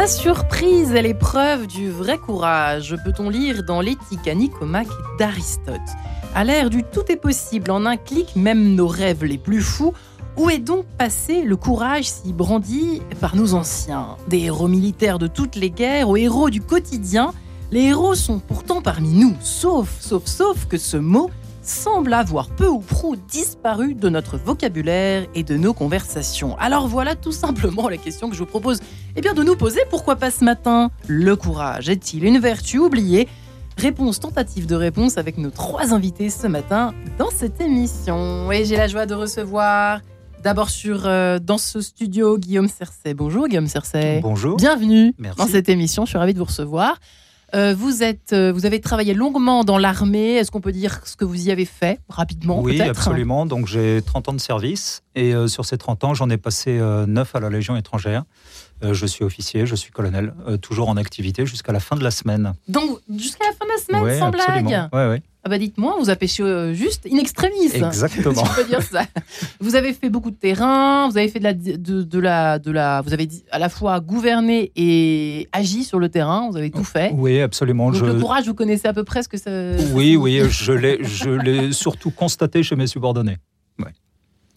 La surprise est l'épreuve du vrai courage, peut-on lire dans l'éthique à Nicomaque d'Aristote. À l'ère du tout est possible, en un clic, même nos rêves les plus fous, où est donc passé le courage si brandi par nos anciens? Des héros militaires de toutes les guerres aux héros du quotidien, les héros sont pourtant parmi nous, sauf, sauf, sauf que ce mot semble avoir peu ou prou disparu de notre vocabulaire et de nos conversations. Alors voilà tout simplement la question que je vous propose eh bien, de nous poser. Pourquoi pas ce matin Le courage est-il une vertu oubliée? Réponse tentative de réponse avec nos trois invités ce matin dans cette émission. Et j'ai la joie de recevoir d'abord sur euh, dans ce studio Guillaume Cercet. Bonjour Guillaume Cercet. Bonjour. Bienvenue Merci. dans cette émission. Je suis ravie de vous recevoir. Euh, vous, êtes, euh, vous avez travaillé longuement dans l'armée. Est-ce qu'on peut dire ce que vous y avez fait rapidement Oui, absolument. Donc j'ai 30 ans de service et sur ces 30 ans, j'en ai passé euh, 9 à la Légion étrangère. Euh, je suis officier, je suis colonel, euh, toujours en activité jusqu'à la fin de la semaine. Donc jusqu'à la fin de la semaine, Ouais, sans absolument. blague. Ouais, ouais. Ah bah dites-moi, vous a pêché euh, juste in extremis. Exactement. Si on peut dire ça. Vous avez fait beaucoup de terrain, vous avez fait de la, de, de la, de la, vous avez à la fois gouverné et agi sur le terrain. Vous avez tout fait. Oui, absolument. Donc Je... le courage, vous connaissez à peu près ce que ça. Oui, oui, je l'ai, je l'ai surtout constaté chez mes subordonnés.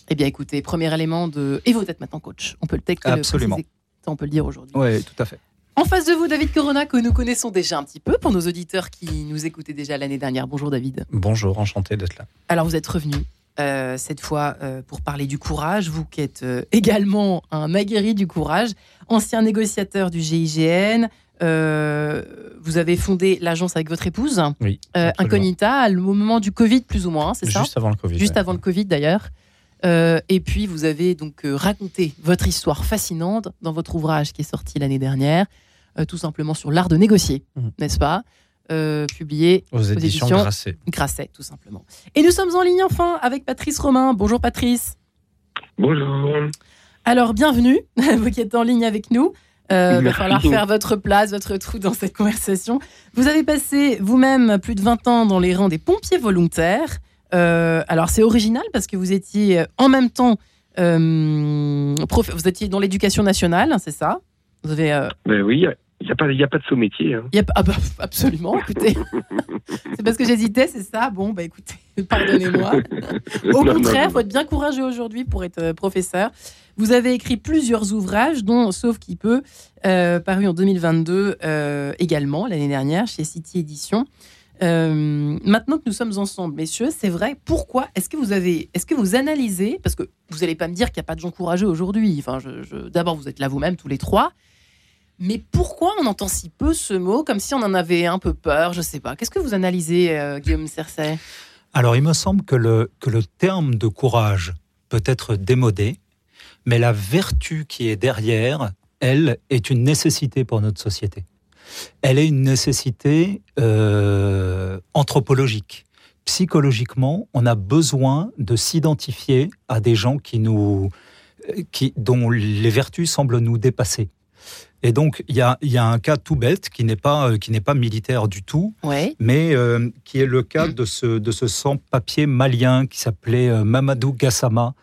Eh bien, écoutez, premier élément de. Et vous êtes maintenant coach. On peut le le Absolument. Ça, on peut le dire aujourd'hui. Oui, tout à fait. En face de vous, David Corona, que nous connaissons déjà un petit peu pour nos auditeurs qui nous écoutaient déjà l'année dernière. Bonjour David. Bonjour, enchanté d'être là. Alors vous êtes revenu euh, cette fois euh, pour parler du courage, vous qui êtes euh, également un aguerri du courage, ancien négociateur du GIGN. euh, vous avez fondé l'agence avec votre épouse, Oui. euh. Incognita, au moment du Covid plus ou moins, hein, c'est ça Juste avant le Covid. Juste ouais. avant le Covid d'ailleurs. Euh, et puis vous avez donc euh, raconté votre histoire fascinante dans votre ouvrage qui est sorti l'année dernière, euh, tout simplement sur l'art de négocier, Mhm. n'est-ce pas? Euh, Publié Aux éditions éditions Grasset. Grasset, tout simplement. Et nous sommes en ligne enfin avec Patrice Romain. Bonjour Patrice. Bonjour. Alors bienvenue, vous qui êtes en ligne avec nous. Euh, va Merci. falloir faire votre place, votre trou dans cette conversation. Vous avez passé vous-même plus de 20 ans dans les rangs des pompiers volontaires. Euh, alors c'est original parce que vous étiez euh, en même temps, euh, prof- vous étiez dans l'éducation nationale, c'est ça? Vous avez euh, Ben oui, il n'y a, a pas de sous-métier. hein. a- ah bah, absolument, écoutez. c'est parce que j'hésitais, c'est ça? Bon, bah écoutez, pardonnez-moi. Au Non, contraire, il faut être bien courageux aujourd'hui pour être professeur. Vous avez écrit plusieurs ouvrages, dont Sauf qui peut, paru en 2022 euh, également, l'année dernière, chez City Édition. Euh, maintenant que nous sommes ensemble, messieurs, c'est vrai. Pourquoi est-ce que vous avez, est-ce que vous analysez, parce que vous n'allez pas me dire qu'il n'y a pas de gens courageux aujourd'hui. Enfin, d'abord vous êtes là vous-même tous les trois, mais pourquoi on entend si peu ce mot, comme si on en avait un peu peur Je sais pas. Qu'est-ce que vous analysez, euh, Guillaume Cercet? Alors, il me semble que le, que le terme de courage peut être démodé, mais la vertu qui est derrière, elle, est une nécessité pour notre société. Elle est une nécessité euh, anthropologique. Psychologiquement, on a besoin de s'identifier à des gens qui nous, qui, dont les vertus semblent nous dépasser. Et donc, il y a, y a un cas tout bête qui n'est pas, euh, qui n'est pas militaire du tout, Ouais. mais euh, qui est le cas de ce, de ce sans-papier malien qui s'appelait Mamadou Gassama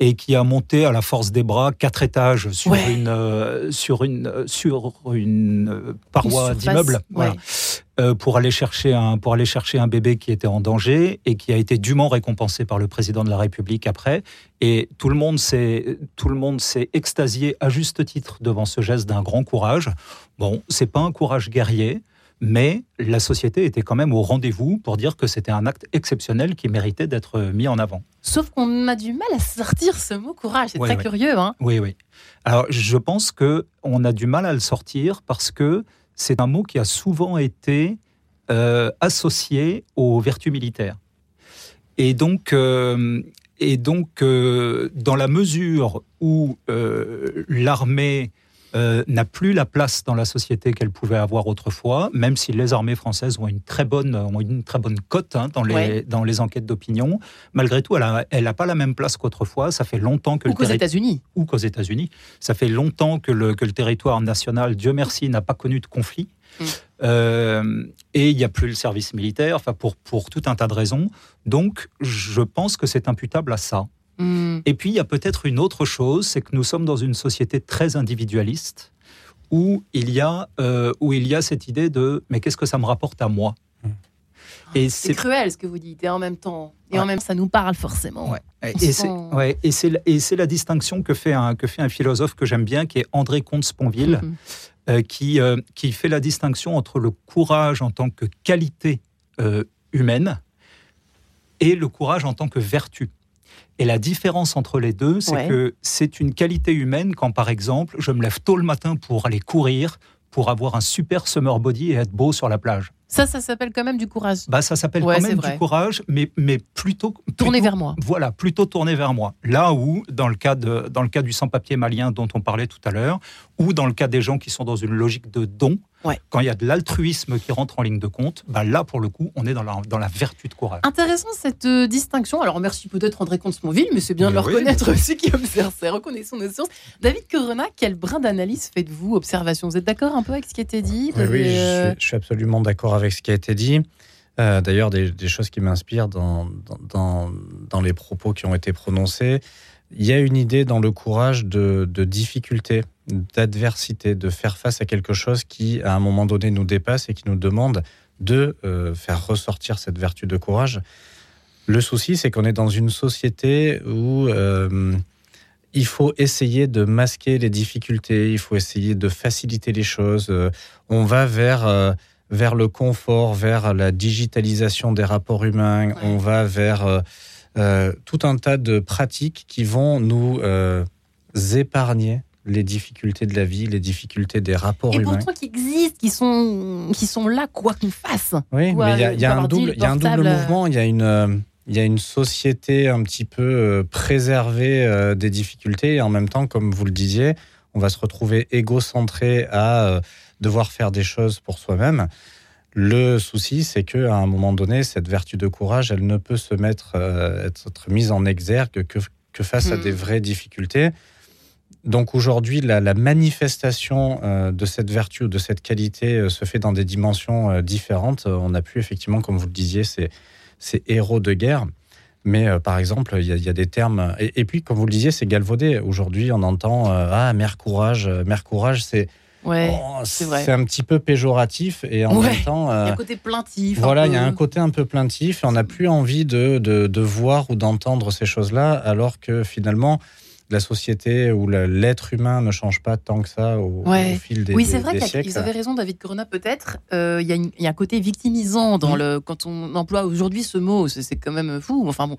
et qui a monté à la force des bras quatre étages sur Ouais. une, euh, sur une, euh, sur une euh, paroi d'immeuble voilà, euh, pour, aller chercher un, pour aller chercher un bébé qui était en danger et qui a été dûment récompensé par le président de la République après. Et tout le monde s'est tout le monde s'est extasié à juste titre devant ce geste d'un grand courage. Bon, c'est pas un courage guerrier, mais la société était quand même au rendez-vous pour dire que c'était un acte exceptionnel qui méritait d'être mis en avant. Sauf qu'on a du mal à sortir ce mot courage. C'est très curieux, hein Oui, oui. Alors, je pense que on a du mal à le sortir parce que c'est un mot qui a souvent été euh, associé aux vertus militaires. Et donc, euh, et donc euh, dans la mesure où l'armée euh, n'a plus la place dans la société qu'elle pouvait avoir autrefois, même si les armées françaises ont une très bonne, ont une très bonne cote hein, dans, les, Ouais. dans les enquêtes d'opinion, malgré tout, elle n'a pas la même place qu'autrefois. Ça fait longtemps que Ou qu'aux États-Unis. ou qu'aux États-Unis. Ça fait longtemps que le, que le territoire national, Dieu merci, n'a pas connu de conflit. Mm. Euh, et il n'y a plus le service militaire, enfin pour, pour tout un tas de raisons. Donc, je pense que c'est imputable à ça. Hmm. Et puis, il y a peut-être une autre chose, c'est que nous sommes dans une société très individualiste, où il y a, euh, où il y a cette idée de mais qu'est-ce que ça me rapporte à moi? Et c'est cruel ce que vous dites, et en même temps, et en même ça nous parle forcément. Ouais. Et c'est ouais, et c'est la distinction que fait un que fait un philosophe que j'aime bien, qui est André Comte-Sponville, mhm. euh, qui euh, qui fait la distinction entre le courage en tant que qualité euh, humaine et le courage en tant que vertu. Et la différence entre les deux, c'est que c'est une qualité humaine quand, par exemple, je me lève tôt le matin pour aller courir, pour avoir un super summer body et être beau sur la plage. Ça, ça s'appelle quand même du courage. Bah, ça s'appelle quand même du courage, mais, mais plutôt, Tourner vers moi. Voilà, plutôt tourner vers moi. Là où, dans le cas, de, dans le cas du sans-papier malien dont on parlait tout à l'heure, ou dans le cas des gens qui sont dans une logique de don, quand il y a de l'altruisme qui rentre en ligne de compte, bah là, pour le coup, on est dans la, dans la vertu de courage. Intéressant cette euh, distinction. Alors, merci peut-être André Comte-Sponville, mais c'est bien de le reconnaître aussi qui observe ça. Reconnaissons nos sources. David Corona, quel brin d'analyse faites-vous? Observation. Vous êtes d'accord un peu avec ce qui a été dit? Oui, oui je, suis, absolument d'accord avec ce qui a été dit. Euh, d'ailleurs, des, choses qui m'inspirent dans, dans, dans, les propos qui ont été prononcés. Il y a une idée dans le courage de, difficulté, d'adversité, de faire face à quelque chose qui, à un moment donné, nous dépasse et qui nous demande de euh, faire ressortir cette vertu de courage. Le souci, c'est qu'on est dans une société où euh, il faut essayer de masquer les difficultés, il faut essayer de faciliter les choses. on va vers vers le confort, vers la digitalisation des rapports humains, on va vers euh, euh, tout un tas de pratiques qui vont nous euh, épargner les difficultés de la vie, les difficultés des rapports humains. Et pourtant qui existent, qui sont, qui sont là, quoi qu'on fasse. Oui, mais il y, a, un double, y a un double mouvement, il y a une... il y a une société un petit peu préservée des difficultés et en même temps, comme vous le disiez, on va se retrouver égocentré à devoir faire des choses pour soi-même. Le souci, c'est que à un moment donné, cette vertu de courage, elle ne peut se mettre, euh, être mise en exergue que, que face à hmm. des vraies difficultés. Donc aujourd'hui, la, manifestation euh, de cette vertu ou de cette qualité euh, se fait dans des dimensions différentes. On n'a plus effectivement, comme vous le disiez, ces, ces héros de guerre. Mais par exemple, il y, a des termes. Et, et, puis, comme vous le disiez, c'est galvaudé. Aujourd'hui, on entend Ah, mère courage. Mère courage, c'est Ouais, oh, c'est un petit peu péjoratif et en même temps. il y a un euh, côté plaintif. Voilà, il y a un côté un peu plaintif et on n'a plus envie de, de, voir ou d'entendre ces choses-là, alors que finalement, la société ou l'être humain ne change pas tant que ça au, fil des Oui, c'est vrai vous avez raison, David Corona, peut-être. Euh, il y, y, a un côté victimisant dans mmh. le, quand on emploie aujourd'hui ce mot. C'est quand même fou. Enfin bon,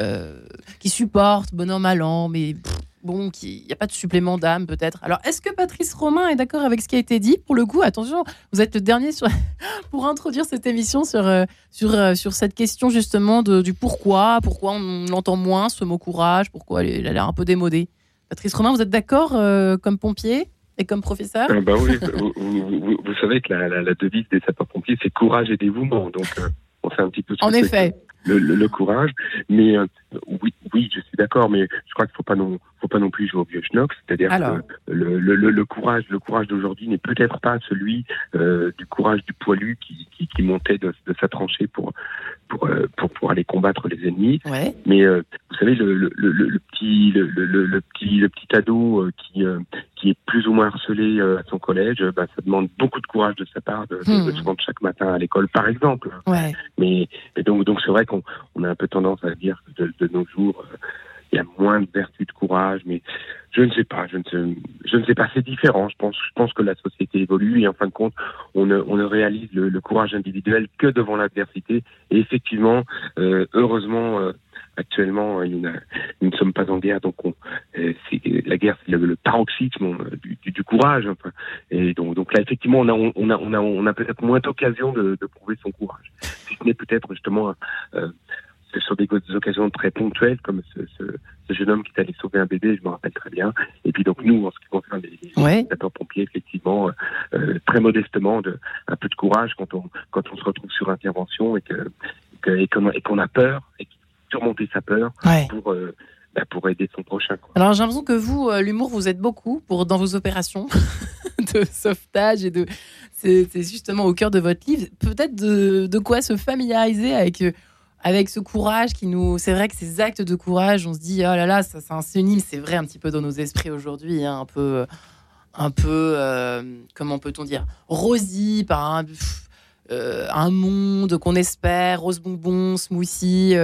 euh, qui supporte, bon an, mal an, mais bon, il n'y a pas de supplément d'âme peut-être. Alors, est-ce que Patrice Romain est d'accord avec ce qui a été dit? Pour le coup, attention, vous êtes le dernier sur... pour introduire cette émission sur, euh, sur, euh, sur cette question justement de, du pourquoi, pourquoi on entend moins ce mot courage, pourquoi il a l'air un peu démodé. Patrice Romain, vous êtes d'accord comme pompier et comme professeur? Bah oui, vous, savez que la, la, devise des sapeurs-pompiers, c'est courage et dévouement. Donc, on fait un petit peu En effet le, courage. Mais euh, oui, oui, je suis d'accord, mais je crois qu'il faut pas non, faut pas non plus jouer au vieux schnock. C'est-à-dire que le, le, le, courage, le courage d'aujourd'hui n'est peut-être pas celui euh, du courage du poilu qui, qui, qui montait de, de, sa tranchée pour pour, euh, pour pour aller combattre les ennemis. Mais vous savez, le, le, le, petit le, le, petit le petit ado qui qui est plus ou moins harcelé à son collège, bah, ça demande beaucoup de courage de sa part de, de, hmm. se rendre chaque matin à l'école, par exemple. Ouais. Mais donc donc c'est vrai qu'on on, a un peu tendance à dire que de, nos jours, euh, il y a moins de vertu de courage, mais je ne sais pas, je ne sais, pas, c'est différent. Je pense, que la société évolue et en fin de compte, on ne, réalise le, courage individuel que devant l'adversité. Et effectivement, euh, heureusement, euh, actuellement, nous, ne sommes pas en guerre, donc on, la guerre, c'est le, paroxysme du, courage. Et donc, là, effectivement, on a peut-être moins d'occasion de, de, prouver son courage. Si ce n'est peut-être justement euh, ce sont des, occasions très ponctuelles, comme ce, ce, jeune homme qui est allé sauver un bébé, je me rappelle très bien. Et puis donc nous, en ce qui concerne les, les pompiers effectivement, euh, très modestement, de, un peu de courage quand on quand on se retrouve sur intervention et que, et qu'on a peur et surmonter sa peur pour euh, bah, pour aider son prochain. Alors j'ai l'impression que vous, euh, l'humour, vous êtes beaucoup pour dans vos opérations de sauvetage et de c'est justement au cœur de votre livre. Peut-être de, de, quoi se familiariser avec avec ce courage qui nous. C'est vrai que ces actes de courage, on se dit, oh là là, ça, c'est un synonyme, c'est vrai un petit peu dans nos esprits aujourd'hui, hein, un peu un peu, comment peut-on dire, rosy par un, un monde qu'on espère, rose bonbon, smoothie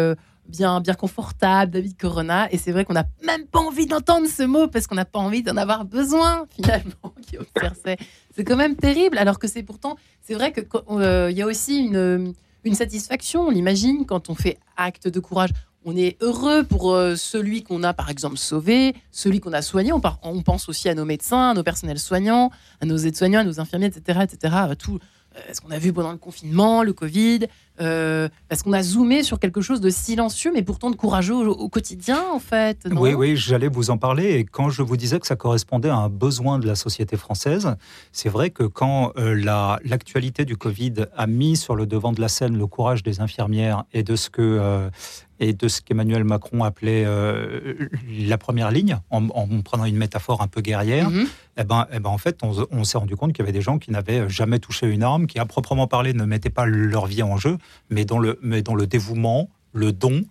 bien, bien confortable, David Corona. Et c'est vrai qu'on n'a même pas envie d'entendre ce mot parce qu'on n'a pas envie d'en avoir besoin, finalement, C'est quand même terrible, alors que c'est pourtant, c'est vrai qu'il euh, il y a aussi une, une satisfaction, on l'imagine, quand on fait acte de courage. On est heureux pour euh, celui qu'on a, par exemple, sauvé, celui qu'on a soigné. On, pense aussi à nos médecins, à nos personnels soignants, à nos aides-soignants, à nos infirmiers, etc., etc. Tout, euh, ce qu'on a vu pendant le confinement, le Covid, euh, parce qu'on a zoomé sur quelque chose de silencieux, mais pourtant de courageux au, quotidien, en fait. oui, oui, j'allais vous en parler. Et quand je vous disais que ça correspondait à un besoin de la société française, c'est vrai que quand euh, l'actualité du Covid a mis sur le devant de la scène le courage des infirmières et de ce que et de ce qu'Emmanuel Macron appelait euh, la première ligne, en, prenant une métaphore un peu guerrière, mhm. eh ben, eh ben, en fait, on, s'est rendu compte qu'il y avait des gens qui n'avaient jamais touché une arme, qui à proprement parler ne mettaient pas leur vie en jeu, mais dans le, mais dans le dévouement, le don,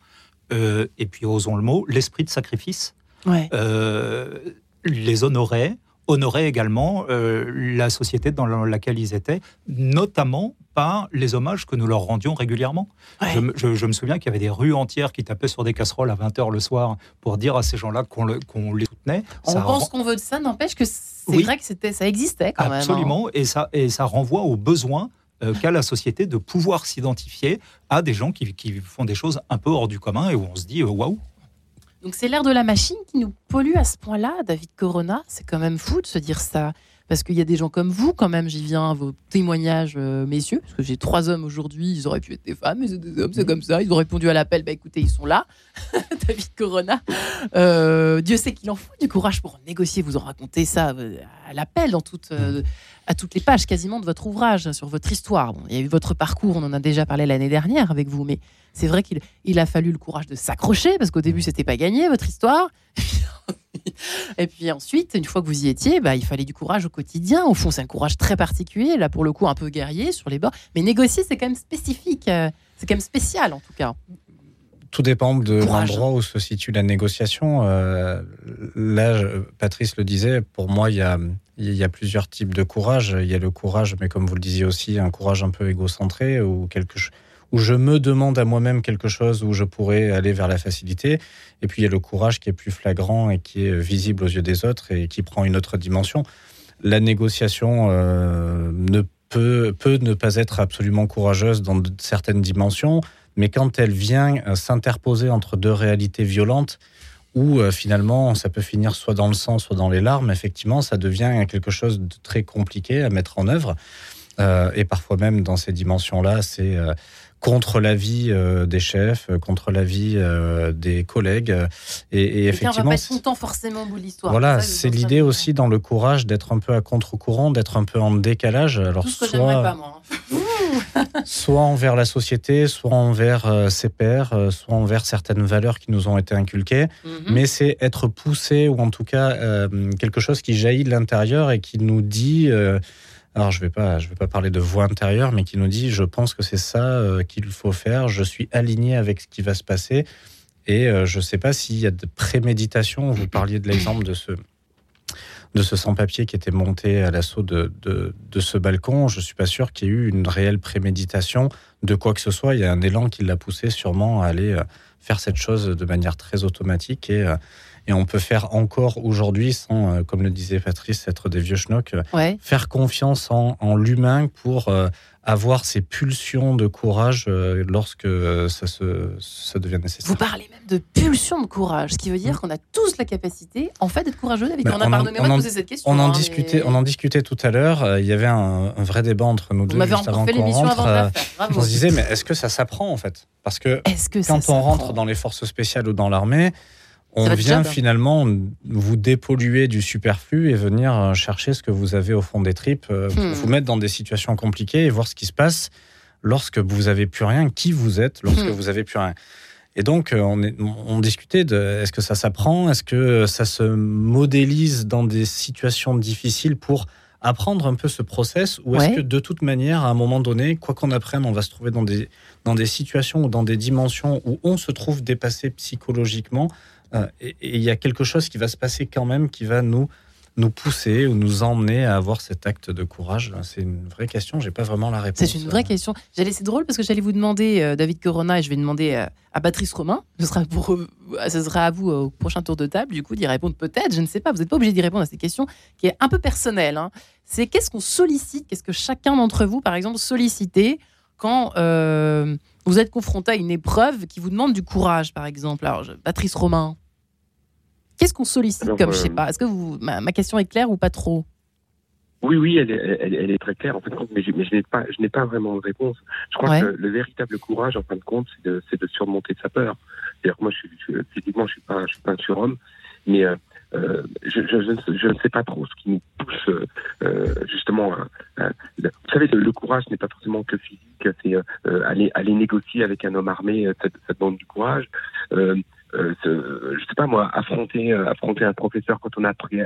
euh, et puis osons le mot, l'esprit de sacrifice, euh, les honorait, honorait également la société dans laquelle ils étaient, notamment par les hommages que nous leur rendions régulièrement. Je, me souviens qu'il y avait des rues entières qui tapaient sur des casseroles à 20h le soir pour dire à ces gens-là qu'on les soutenait. On pense qu'on veut de ça, n'empêche que c'est vrai que ça existait quand même. Hein. Absolument, et, ça, et ça renvoie au besoin euh, qu'a la société de pouvoir s'identifier à des gens qui, font des choses un peu hors du commun et où on se dit euh, waouh. Donc c'est l'air de la machine qui nous pollue à ce point-là, David Corona. C'est quand même fou de se dire ça parce qu'il y a des gens comme vous, quand même, j'y viens, vos témoignages, euh, messieurs, parce que j'ai trois hommes aujourd'hui, ils auraient pu être des femmes, mais c'est des hommes, c'est comme ça, ils ont répondu à l'appel, bah écoutez, ils sont là, David Corona. Euh, Dieu sait qu'il en faut du courage pour négocier, vous en racontez ça euh, à l'appel, dans toute, à toutes les pages quasiment de votre ouvrage, sur votre histoire. il y a eu votre parcours, on en a déjà parlé l'année dernière avec vous, mais c'est vrai qu'il il a fallu le courage de s'accrocher, parce qu'au début, c'était pas gagné, votre histoire. Et puis ensuite, une fois que vous y étiez, bah, il fallait du courage au quotidien. Au fond, c'est un courage très particulier, là pour le coup un peu guerrier sur les bords. Mais négocier, c'est quand même spécifique, euh, c'est quand même spécial en tout cas. Tout dépend de l'endroit où se situe la négociation. Euh, là, Patrice le disait, pour moi, il y a, il y a plusieurs types de courage. Il y a le courage, mais comme vous le disiez aussi, un courage un peu égocentré ou quelque chose où je me demande à moi-même quelque chose où je pourrais aller vers la facilité. Et puis il y a le courage qui est plus flagrant et qui est visible aux yeux des autres et qui prend une autre dimension. La négociation euh, ne peut, ne pas être absolument courageuse dans certaines dimensions, mais quand elle vient euh, s'interposer entre deux réalités violentes, où euh, finalement ça peut finir soit dans le sang, soit dans les larmes, effectivement, ça devient quelque chose de très compliqué à mettre en œuvre. Et parfois même dans ces dimensions-là, c'est contre l'avis euh, des chefs, euh, contre l'avis euh, des collègues. Et, effectivement, on va pas être content forcément au bout l'histoire. Voilà, c'est l'idée aussi dans le courage d'être un peu à contre-courant, d'être un peu en décalage. Alors soit, pas, moi. Hein. soit envers la société, soit envers ses pairs, soit envers certaines valeurs qui nous ont été inculquées. Mhm. Mais c'est être poussé ou en tout cas quelque chose qui jaillit de l'intérieur et qui nous dit alors je vais, pas, je vais pas parler de voix intérieure, mais qui nous dit, je pense que c'est ça euh, qu'il faut faire, je suis aligné avec ce qui va se passer, et euh, je sais pas s'il y a de préméditation, vous parliez de l'exemple de ce, de ce sans-papier qui était monté à l'assaut de, de, de, ce balcon, je ne suis pas sûr qu'il y ait eu une réelle préméditation de quoi que ce soit, il y a un élan qui l'a poussé sûrement à aller euh, faire cette chose de manière très automatique, et et on peut faire encore aujourd'hui, sans, euh, comme le disait Patrice, être des vieux schnocks, euh, faire confiance en, l'humain pour euh, avoir ces pulsions de courage lorsque ça, se, ça devient nécessaire. Vous parlez même de pulsions de courage, ce qui veut dire qu'on a tous la capacité, en fait, d'être courageux. David. Ben, on a pardonné-moi de poser cette question. On en, hein, discutait, on en discutait tout à l'heure. Il y avait un, vrai débat entre nous deux. juste avant fait l'émission avant de la faire. On se disait, mais est-ce que ça s'apprend en fait? Parce que, que quand on rentre dans les forces spéciales ou dans l'armée, on vient finalement vous dépolluer du superflu et venir euh, chercher ce que vous avez au fond des tripes, euh, hmm. vous mettre dans des situations compliquées et voir ce qui se passe lorsque vous avez plus rien, qui vous êtes lorsque hmm. vous avez plus rien. Et donc, euh, on, on discutait de est-ce que ça s'apprend, est-ce que ça se modélise dans des situations difficiles pour apprendre un peu ce process? Ou est-ce que de toute manière, à un moment donné, quoi qu'on apprenne, on va se trouver dans des, dans des situations ou dans des dimensions où on se trouve dépassé psychologiquement et il y a quelque chose qui va se passer quand même qui va nous nous pousser ou nous emmener à avoir cet acte de courage C'est une vraie question, j'ai pas vraiment la réponse. C'est une vraie question. J'allais, c'est drôle parce que j'allais vous demander, euh, David Corona, et je vais demander euh, à Patrice Romain, ce sera, pour, euh, ce sera à vous au prochain tour de table, du coup, d'y répondre peut-être, je ne sais pas, vous n'êtes pas obligé d'y répondre à cette question qui est un peu personnelle. hein. C'est qu'est-ce qu'on sollicite, qu'est-ce que chacun d'entre vous, par exemple, sollicitez quand euh, vous êtes confronté à une épreuve qui vous demande du courage, par exemple? Alors, je- Patrice Romain, qu'est-ce qu'on sollicite Alors, comme, je sais euh, pas, est-ce que vous, ma, ma question est claire ou pas trop? Oui, oui, elle est, elle, elle est très claire en fin de compte, mais, je- n'ai pas, je n'ai pas vraiment de réponse. Je crois Ouais. que le véritable courage, en fin de compte, c'est de, surmonter sa peur. C'est-à-dire que moi, je je, physiquement, je suis pas, je suis pas un surhomme, mais euh, euh, je, je, je, ne sais, pas trop ce qui nous pousse euh, justement. vous savez, le, le courage n'est pas forcément que physique. C'est aller, aller négocier avec un homme armé, ça, ça demande du courage. Euh, euh, je sais pas moi, affronter, euh, affronter un professeur quand on a appris, euh,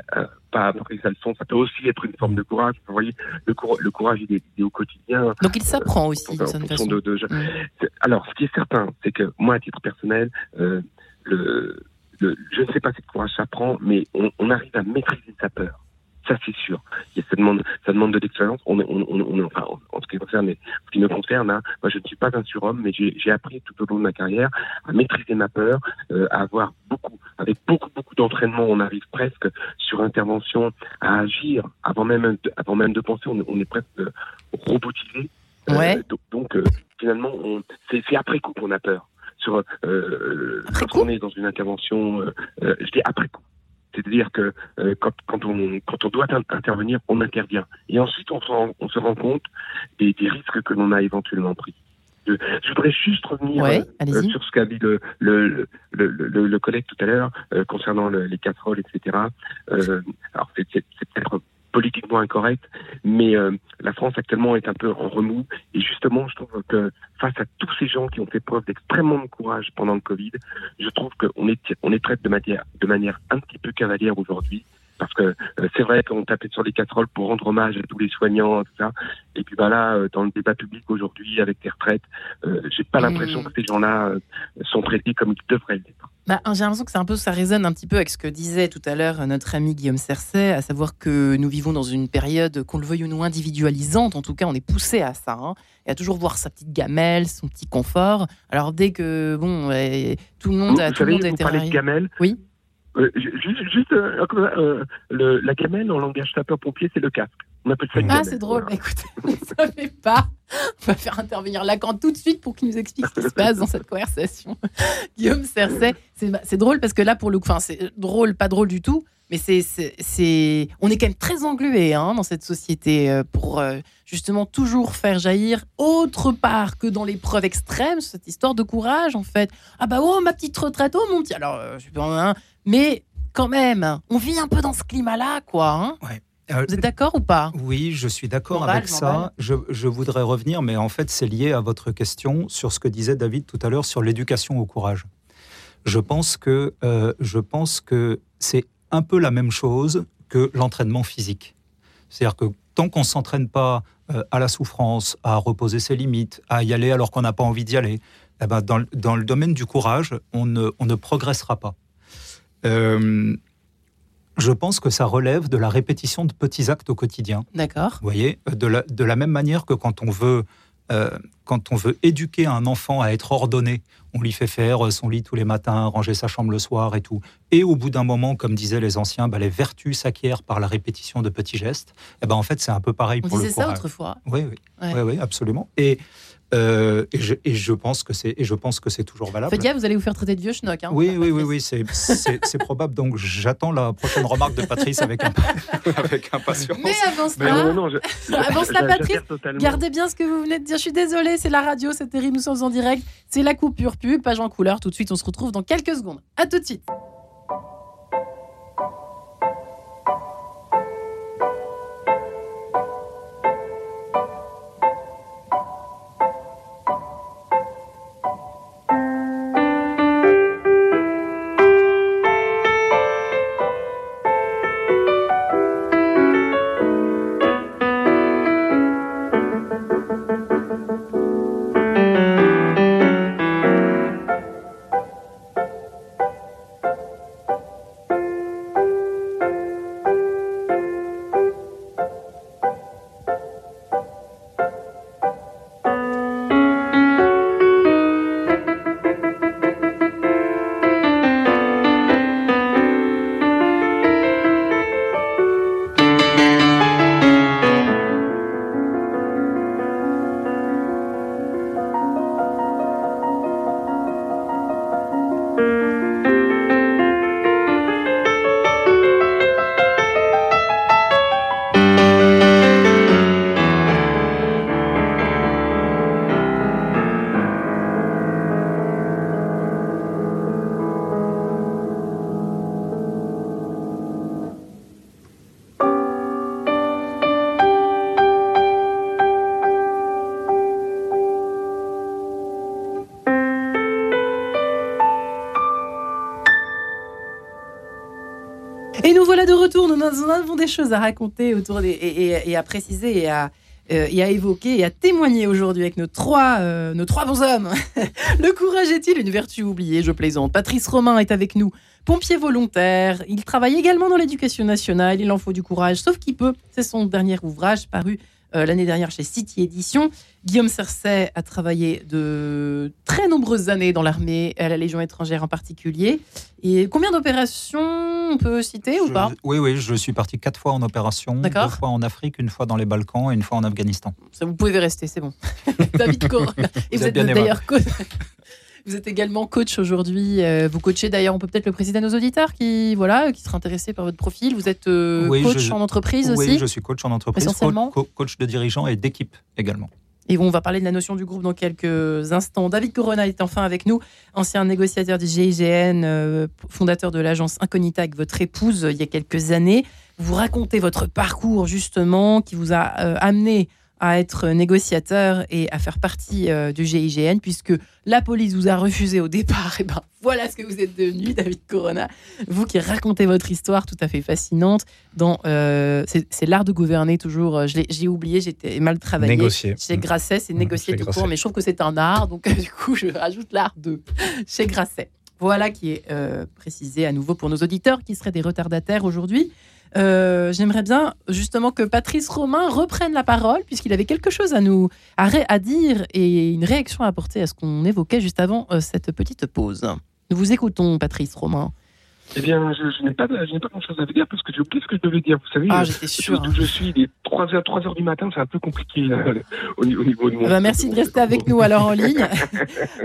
pas appris sa leçon, ça peut aussi être une forme de courage. Vous voyez, le, cour- le courage, il est, il est au quotidien. Donc il s'apprend aussi, en d'une certaine façon. de, de- Mm. Alors, ce qui est certain, c'est que moi, à titre personnel, euh, le, le- je ne sais pas si le courage s'apprend, mais on, on arrive à maîtriser sa peur. Ça, c'est sûr. Ça demande, ça demande de l'expérience. On, est- on, on, on enfin, en, ce qui concerne, ce qui me concerne, hein, moi, je ne suis pas un surhomme, mais j'ai appris tout au long de ma carrière à maîtriser ma peur, euh, à avoir beaucoup, avec beaucoup, beaucoup d'entraînement, on arrive presque sur intervention à agir avant même, de, avant même de penser. On, est- on est presque euh, robotisé. Euh, Ouais. donc, donc, euh, finalement, on- c'est c'est après coup qu'on a peur. Sur, euh, Après quand on est dans une intervention, euh, euh, je dis après coup. C'est-à-dire que euh, quand, quand, on, quand on doit in- intervenir, on intervient. Et ensuite, on se rend, on se rend compte des, des risques que l'on a éventuellement pris. Je, voudrais juste revenir Ouais, euh, allez-y. sur ce qu'a dit le, le, collègue tout à l'heure euh, concernant le- les casseroles, etc. Euh, alors, c'est peut-être politiquement incorrect, mais euh, la France actuellement est un peu en remous. Et justement, je trouve que face à tous ces gens qui ont fait preuve d'extrêmement de courage pendant le Covid, je trouve qu'on est, on est traite de manière, de manière un petit peu cavalière aujourd'hui. Parce que euh, c'est vrai qu'on tapait sur les casseroles pour rendre hommage à tous les soignants, tout ça. Et puis bah là, euh, dans le débat public aujourd'hui avec les retraites, euh, j'ai pas Mm. l'impression que ces gens-là euh, sont traités comme ils devraient l'être. Bah, j'ai l'impression que c'est un peu, ça résonne un petit peu avec ce que disait tout à l'heure notre ami Guillaume Cercet, à savoir que nous vivons dans une période, qu'on le veuille ou non, individualisante. En tout cas, on est poussé à ça, hein, et à toujours voir sa petite gamelle, son petit confort. Alors dès que bon, euh, tout le monde, Vous, a, tout le monde a vous été parlez de gamelle. Oui. Euh, ju- juste, juste euh, euh, le, la gamelle en langage sapeur-pompier, c'est le casque. Ça Ah, c'est drôle. Voilà. Bah, écoutez, on ne savait pas. On va faire intervenir Lacan tout de suite pour qu'il nous explique ce qui se passe dans cette conversation. Guillaume Cercet, c'est drôle parce que là, pour le coup, enfin, c'est drôle, pas drôle du tout, mais c'est, c'est, on est quand même très englué hein, dans cette société euh, pour euh, justement toujours faire jaillir autre part que dans l'épreuve extrême cette histoire de courage en fait. Ah bah oh ma petite retraite, oh mon petit. Alors, euh, je suis pas, hein, mais quand même, on vit un peu dans ce climat-là, quoi. hein. Euh, Vous êtes d'accord ou pas? Oui, je suis d'accord avec ça. Je, je voudrais revenir, mais en fait, c'est lié à votre question sur ce que disait David tout à l'heure sur l'éducation au courage. Je pense que, euh, je pense que c'est un peu la même chose que l'entraînement physique. C'est-à-dire que tant qu'on ne s'entraîne pas euh, à la souffrance, à reposer ses limites, à y aller alors qu'on n'a pas envie d'y aller, eh ben, dans, le- dans le domaine du courage, on ne, on ne progressera pas. Euh, je pense que ça relève de la répétition de petits actes au quotidien. D'accord. Vous voyez, de la, de la même manière que quand on veut, euh, quand on veut éduquer un enfant à être ordonné, on lui fait faire son lit tous les matins, ranger sa chambre le soir et tout. Et au bout d'un moment, comme disaient les anciens, bah, les vertus s'acquièrent par la répétition de petits gestes. Et ben en fait, c'est un peu pareil On pour le disait ça autrefois. Oui, oui, Ouais. oui, oui, absolument. Et, euh, et, je, et je pense que c'est et je pense que c'est toujours valable. Faites vous allez vous faire traiter de vieux schnock. Hein, Oui, oui, oui, Patrice. oui, c'est- c'est c'est probable. Donc, j'attends la prochaine remarque de Patrice avec, un, avec impatience. Mais avant Mais cela, non, non, je- Avant cela, j'a- Patrice, gardez bien ce que vous venez de dire. Je suis désolée, c'est la radio, c'est terrible, nous sommes en direct. C'est la coupure pub, page en couleur. Tout de suite, on se retrouve dans quelques secondes. À tout de suite. Nous, avons des choses à raconter autour et, à préciser et à, euh, et à évoquer et à témoigner aujourd'hui avec nos trois, euh, nos trois bons hommes. Le courage est-il une vertu oubliée? Je plaisante. Patrice Romain est avec nous, pompier volontaire. Il travaille également dans l'éducation nationale. Il en faut du courage, sauf qu'il peut. C'est son dernier ouvrage paru euh, l'année dernière chez City Édition. Guillaume Cercet a travaillé de très nombreuses années dans l'armée, à la Légion étrangère en particulier. Et combien d'opérations on peut citer ou Je- pas? Oui, oui, je suis parti quatre fois en opération, D'accord. deux fois en Afrique, une fois dans les Balkans et une fois en Afghanistan. Ça, vous pouvez rester, c'est bon. David Corona. Et Vous vous êtes d'ailleurs. Vous êtes également coach aujourd'hui. euh, Vous coachez d'ailleurs, on peut peut-être le préciser à nos auditeurs qui, voilà, qui seraient intéressés par votre profil. Vous êtes euh, Oui, coach je- en entreprise oui, aussi. je suis coach en entreprise, Essentiellement co- co- coach de dirigeants et d'équipe également. Et on va parler de la notion du groupe dans quelques instants. David Corona est enfin avec nous, ancien négociateur du GIGN, euh, fondateur de l'agence Incognita avec votre épouse euh, il y a quelques années. Vous racontez votre parcours justement qui vous a euh, amené à être négociateur et à faire partie euh, du GIGN puisque la police vous a refusé au départ. Et ben voilà ce que vous êtes devenu, David Corona. Vous qui racontez votre histoire tout à fait fascinante dans euh, c'est l'art de gouverner toujours. euh, j'ai oublié, j'étais mal travaillé. Négocier. Chez Grasset, c'est Mmh, négocier chez tout Grasset. court, mais je trouve que c'est un art, donc euh, du coup, je rajoute l'art de chez Grasset. Voilà qui est précisé à nouveau pour nos auditeurs qui seraient des retardataires aujourd'hui. Euh, J'aimerais bien justement que Patrice Romain reprenne la parole puisqu'il avait quelque chose à nous à, dire et une réaction à apporter à ce qu'on évoquait juste avant euh, cette petite pause. Nous vous écoutons, Patrice Romain. Eh bien, je, je n'ai pas, je pas grand-chose à vous dire parce que j'ai oublié ce que je devais dire. Vous savez, Ah, euh, j'étais D'où sûre. hein. je suis, les 3 heures, 3 heures du matin, c'est un peu compliqué là, au, ni- au niveau de mon. Eh ben, merci de rester avec nous alors en ligne.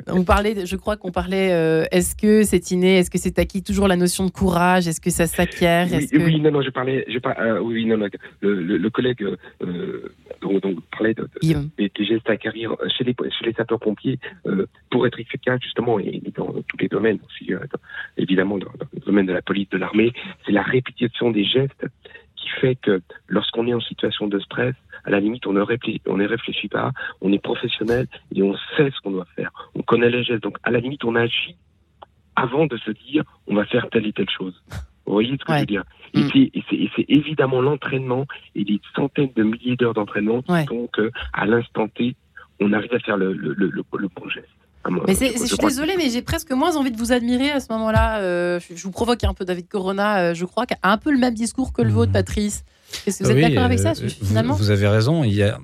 On parlait, je crois qu'on parlait. euh, est-ce que c'est inné Est-ce que c'est acquis Toujours la notion de courage. Est-ce que ça s'acquiert Oui, Est-ce que oui, non, non, je parlais, je par- euh, oui, non, non, le, le- le collègue euh, dont, dont vous parlez de, de- des, des gestes à acquérir chez les, chez les sapeurs-pompiers euh, pour être efficace justement et, et dans tous les domaines aussi, euh, dans- évidemment dans, domaine de la police, de l'armée, c'est la répétition des gestes qui fait que lorsqu'on est en situation de stress, à la limite, on ne réfléchit, on ne réfléchit pas, on est professionnel et on sait ce qu'on doit faire. On connaît les gestes, donc à la limite, on agit avant de se dire on va faire telle et telle chose. Vous voyez ce que Ouais. je veux dire? Et Mm. c'est- et c'est évidemment l'entraînement et des centaines de milliers d'heures d'entraînement qui Ouais. font que à l'instant T, on arrive à faire le, le, le, le- le bon geste. Mais c'est- je- suis désolée, mais j'ai presque moins envie de vous admirer à ce moment-là. Euh, je, vous provoque un peu David Corona, euh, je crois, qui a un peu le même discours que le vôtre, Mhm. Patrice. Est-ce que vous êtes Oui, d'accord avec ça, euh, finalement vous, vous avez raison. Il y a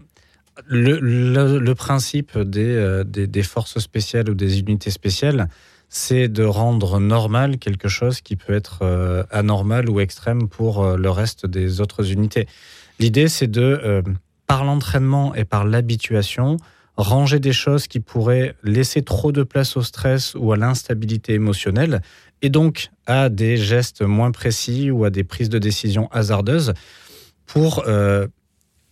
le, le- le principe des, euh, des, des forces spéciales ou des unités spéciales, c'est de rendre normal quelque chose qui peut être euh, anormal ou extrême pour euh, le reste des autres unités. L'idée, c'est de, euh, par l'entraînement et par l'habituation, ranger des choses qui pourraient laisser trop de place au stress ou à l'instabilité émotionnelle, et donc à des gestes moins précis ou à des prises de décision hasardeuses pour euh,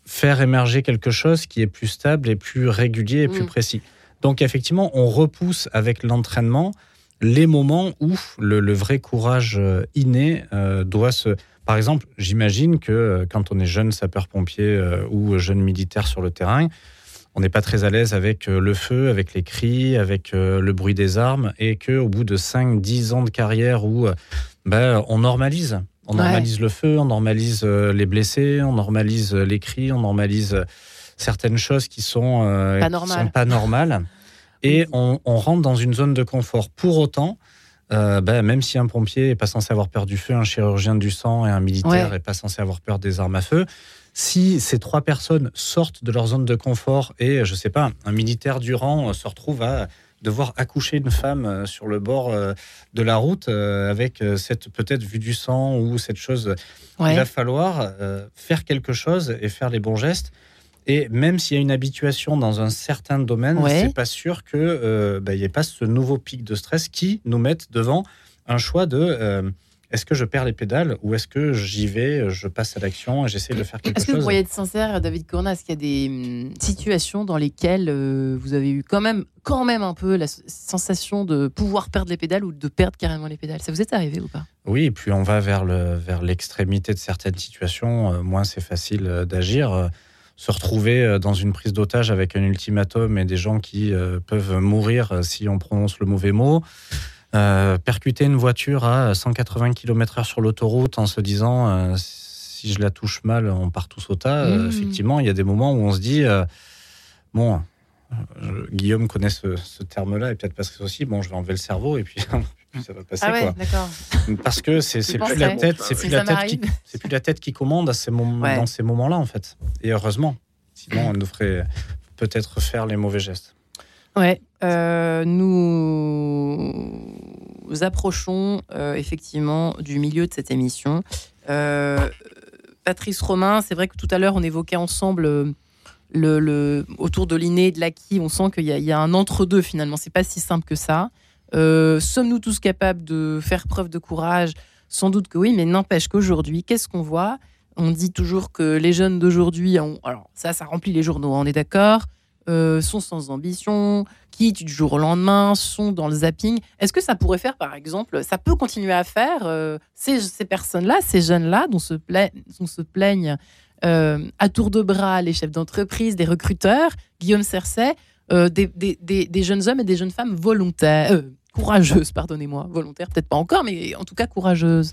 faire émerger quelque chose qui est plus stable et plus régulier et plus Mm. précis. Donc effectivement, on repousse avec l'entraînement les moments où le, le vrai courage euh, inné euh, doit se... Par exemple, j'imagine que quand on est jeune sapeur-pompier euh, ou jeune militaire sur le terrain, on n'est pas très à l'aise avec euh, le feu, avec les cris, avec euh, le bruit des armes, et qu'au bout de 5-10 ans de carrière où ben, on normalise, on Ouais. normalise le feu, on normalise les blessés, on normalise les cris, on normalise certaines choses qui sont, euh, Pas qui sont pas normales, et on, on rentre dans une zone de confort. Pour autant, euh, ben, même si un pompier n'est pas censé avoir peur du feu, un chirurgien du sang et un militaire n'est Ouais. pas censé avoir peur des armes à feu, si ces trois personnes sortent de leur zone de confort et, je sais pas, un militaire du rang euh, se retrouve à devoir accoucher une femme euh, sur le bord euh, de la route avec cette peut-être vue du sang ou cette chose, Ouais. il va falloir faire quelque chose et faire les bons gestes. Et même s'il y a une habituation dans un certain domaine, Ouais. c'est pas sûr que euh, bah, il n'y ait pas ce nouveau pic de stress qui nous mette devant un choix de euh, est-ce que je perds les pédales ou est-ce que j'y vais, je passe à l'action et j'essaie de faire quelque Est-ce que vous chose. pourriez être sincère, David Corona Est-ce qu'il y a des hum, situations dans lesquelles euh, vous avez eu quand même, quand même un peu la sensation de pouvoir perdre les pédales ou de perdre carrément les pédales? Ça vous est arrivé ou pas? Oui, et plus on va vers le vers l'extrémité de certaines situations, euh, moins c'est facile euh, d'agir. Se retrouver dans une prise d'otage avec un ultimatum et des gens qui peuvent mourir si on prononce le mauvais mot. Euh, percuter une voiture à 180 km/h sur l'autoroute en se disant euh, si je la touche mal, on part tous au tas. Euh, Mmh. effectivement, il y a des moments où on se dit bon, je- Guillaume connaît ce, ce terme-là et peut-être Patrice aussi. Bon, je vais enlever le cerveau et puis, puis ça va passer Ah ouais, quoi. Parce que c'est plus la tête, c'est plus la tête qui m'arrive. c'est plus la tête qui commande à ces moments, Ouais. dans ces moments-là en fait. Et heureusement, sinon elle nous ferait peut-être faire les mauvais gestes. Ouais, euh, nous approchons euh, effectivement du milieu de cette émission. Euh, Patrice Romain, c'est vrai que tout à l'heure on évoquait ensemble le, autour de l'inné et de l'acquis, on sent qu'il y, a- un entre-deux finalement, c'est pas si simple que ça. Sommes-nous tous capables de faire preuve de courage? Sans doute que oui, mais n'empêche qu'aujourd'hui, qu'est-ce qu'on voit? On dit toujours que les jeunes d'aujourd'hui, ont- alors ça, ça remplit les journaux, on est d'accord, euh, sont sans ambition, quittent du jour au lendemain, sont dans le zapping. Est-ce que ça pourrait faire, par exemple, ça peut continuer à faire euh, ces, personnes-là, ces jeunes-là, dont se, plaignent euh, à tour de bras les chefs d'entreprise, des recruteurs, Guillaume Cercet, des, des- jeunes hommes et des jeunes femmes volontaires, courageuses, pardonnez-moi, volontaires peut-être pas encore, mais en tout cas courageuses.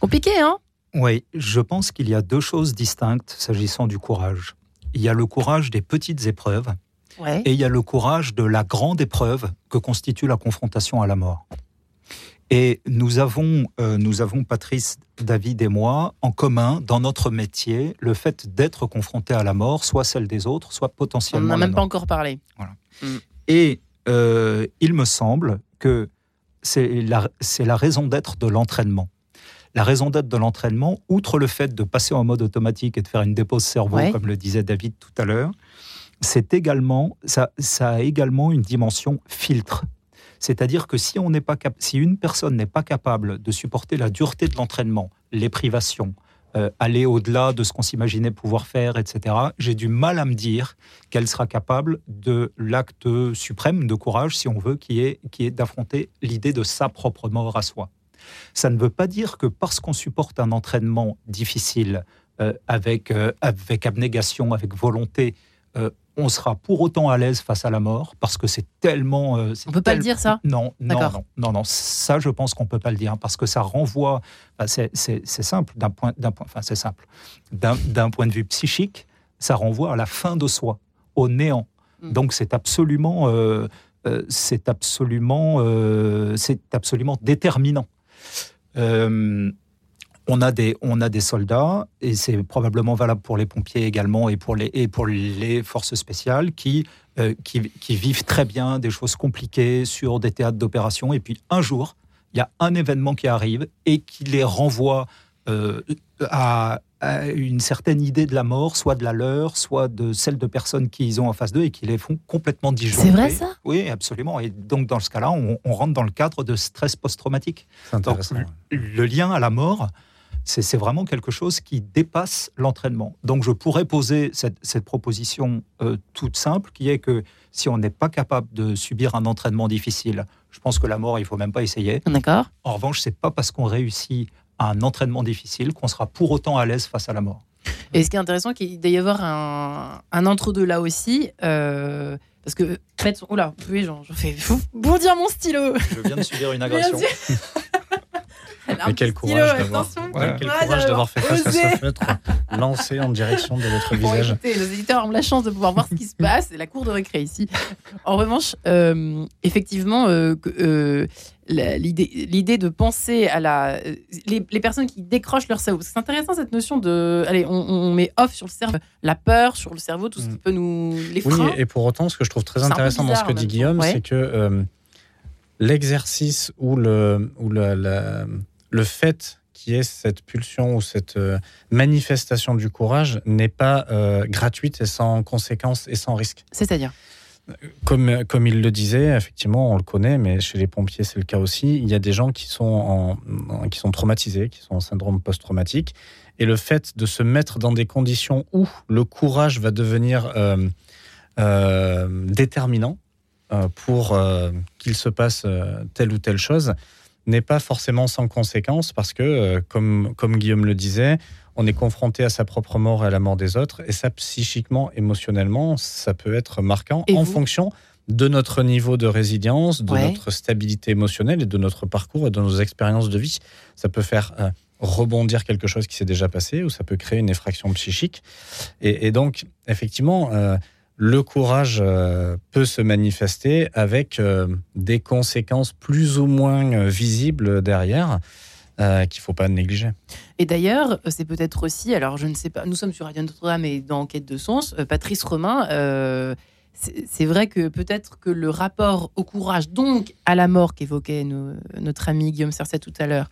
Compliqué, hein? Oui, je pense qu'il y a deux choses distinctes s'agissant du courage. Il y a le courage des petites épreuves Ouais. et il y a le courage de la grande épreuve que constitue la confrontation à la mort. Et nous avons, euh, nous avons, Patrice, David et moi, en commun, dans notre métier, le fait d'être confronté à la mort, soit celle des autres, soit On potentiellement n'en a même pas encore parlé. Et euh, il me semble que c'est la, c'est la raison d'être de l'entraînement. La raison d'être de l'entraînement, outre le fait de passer en mode automatique et de faire une dépose cerveau, Ouais. comme le disait David tout à l'heure, c'est également, ça, ça a également une dimension filtre. C'est-à-dire que si, on pas si une personne n'est pas capable de supporter la dureté de l'entraînement, les privations, euh, aller au-delà de ce qu'on s'imaginait pouvoir faire, etc., j'ai du mal à me dire qu'elle sera capable de l'acte suprême de courage, si on veut, qui est, qui est d'affronter l'idée de sa propre mort à soi. Ça ne veut pas dire que parce qu'on supporte un entraînement difficile, euh, avec, euh, avec abnégation, avec volonté, euh, on sera pour autant à l'aise face à la mort, parce que c'est tellement... On peut pas le dire, ça? Non, non, non, non, non, ça je pense qu'on peut pas le dire, parce que ça renvoie, enfin, c'est- simple, d'un point, point, enfin c'est simple, d'un d'un point de vue psychique, ça renvoie à la fin de soi, au néant. Mm. Donc c'est absolument, euh, c'est absolument, euh, c'est absolument déterminant. Euh, on a des, on a des soldats et c'est probablement valable pour les pompiers également et pour les, et pour les forces spéciales qui, euh, qui, qui vivent très bien des choses compliquées sur des théâtres d'opération. Et puis un jour il y a un événement qui arrive et qui les renvoie euh, à une certaine idée de la mort, soit de la leur, soit de celle de personnes qu'ils ont en face d'eux et qui les font complètement disjoncter. C'est vrai, ça? Oui, absolument. Et donc, dans ce cas-là, on, on rentre dans le cadre de stress post-traumatique. C'est intéressant. Donc, Le lien à la mort, c'est c'est vraiment quelque chose qui dépasse l'entraînement. Donc, je pourrais poser cette, cette proposition euh, toute simple, qui est que si on n'est pas capable de subir un entraînement difficile, je pense que la mort, il faut même pas essayer. D'accord En revanche, c'est pas parce qu'on réussit à un entraînement difficile qu'on sera pour autant à l'aise face à la mort. Et ce qui est intéressant, qu'il doit y avoir un, un entre-deux là aussi. euh, parce que, en fait, oula, oui, j'en fais bondir mon stylo. Je viens de subir une Bien sûr. Elle a un Mais quel courage d'avoir. Ouais, quel Ah, courage d'avoir fait face à osé. ce feutre lancé en direction de votre Bon, visage. écoutez, nos éditeurs ont la chance de pouvoir voir ce qui se passe. C'est la cour de récré ici. En revanche, euh, effectivement, euh, euh, l'idée de penser à la, les, les personnes qui décrochent leur cerveau. C'est intéressant cette notion de, allez, on, on met off sur le cerveau, la peur sur le cerveau, tout ce qui Mm. peut nous les Oui, et pour autant, ce que je trouve très intéressant dans ce que dit. Guillaume, Ouais. c'est que euh, l'exercice ou, le, ou la- la- le fait qui est cette pulsion ou cette euh, manifestation du courage n'est pas euh, gratuite et sans conséquences et sans risque. C'est-à-dire? Comme, comme il le disait, effectivement, on le connaît, mais chez les pompiers, c'est le cas aussi. Il y a des gens qui sont, qui sont traumatisés, qui sont en syndrome post-traumatique. Et le fait de se mettre dans des conditions où le courage va devenir euh, euh, déterminant euh, pour qu'il se passe telle ou telle chose n'est pas forcément sans conséquence parce que, comme, comme Guillaume le disait, on est confronté à sa propre mort et à la mort des autres. Et ça, psychiquement, émotionnellement, ça peut être marquant Et en fonction de notre niveau de résilience, de notre stabilité émotionnelle et de notre parcours et de nos expériences de vie. Ça peut faire euh, rebondir quelque chose qui s'est déjà passé ou ça peut créer une effraction psychique. Et, donc, effectivement, euh, le courage euh, peut se manifester avec des conséquences plus ou moins visibles derrière. Qu'il ne faut pas négliger. Et d'ailleurs, c'est peut-être aussi, alors je ne sais pas, nous sommes sur Radio Notre-Dame et dans Enquête de Sens, Patrice Romain c'est vrai que peut-être que le rapport au courage, donc à la mort qu'évoquait notre ami Guillaume Cercet tout à l'heure,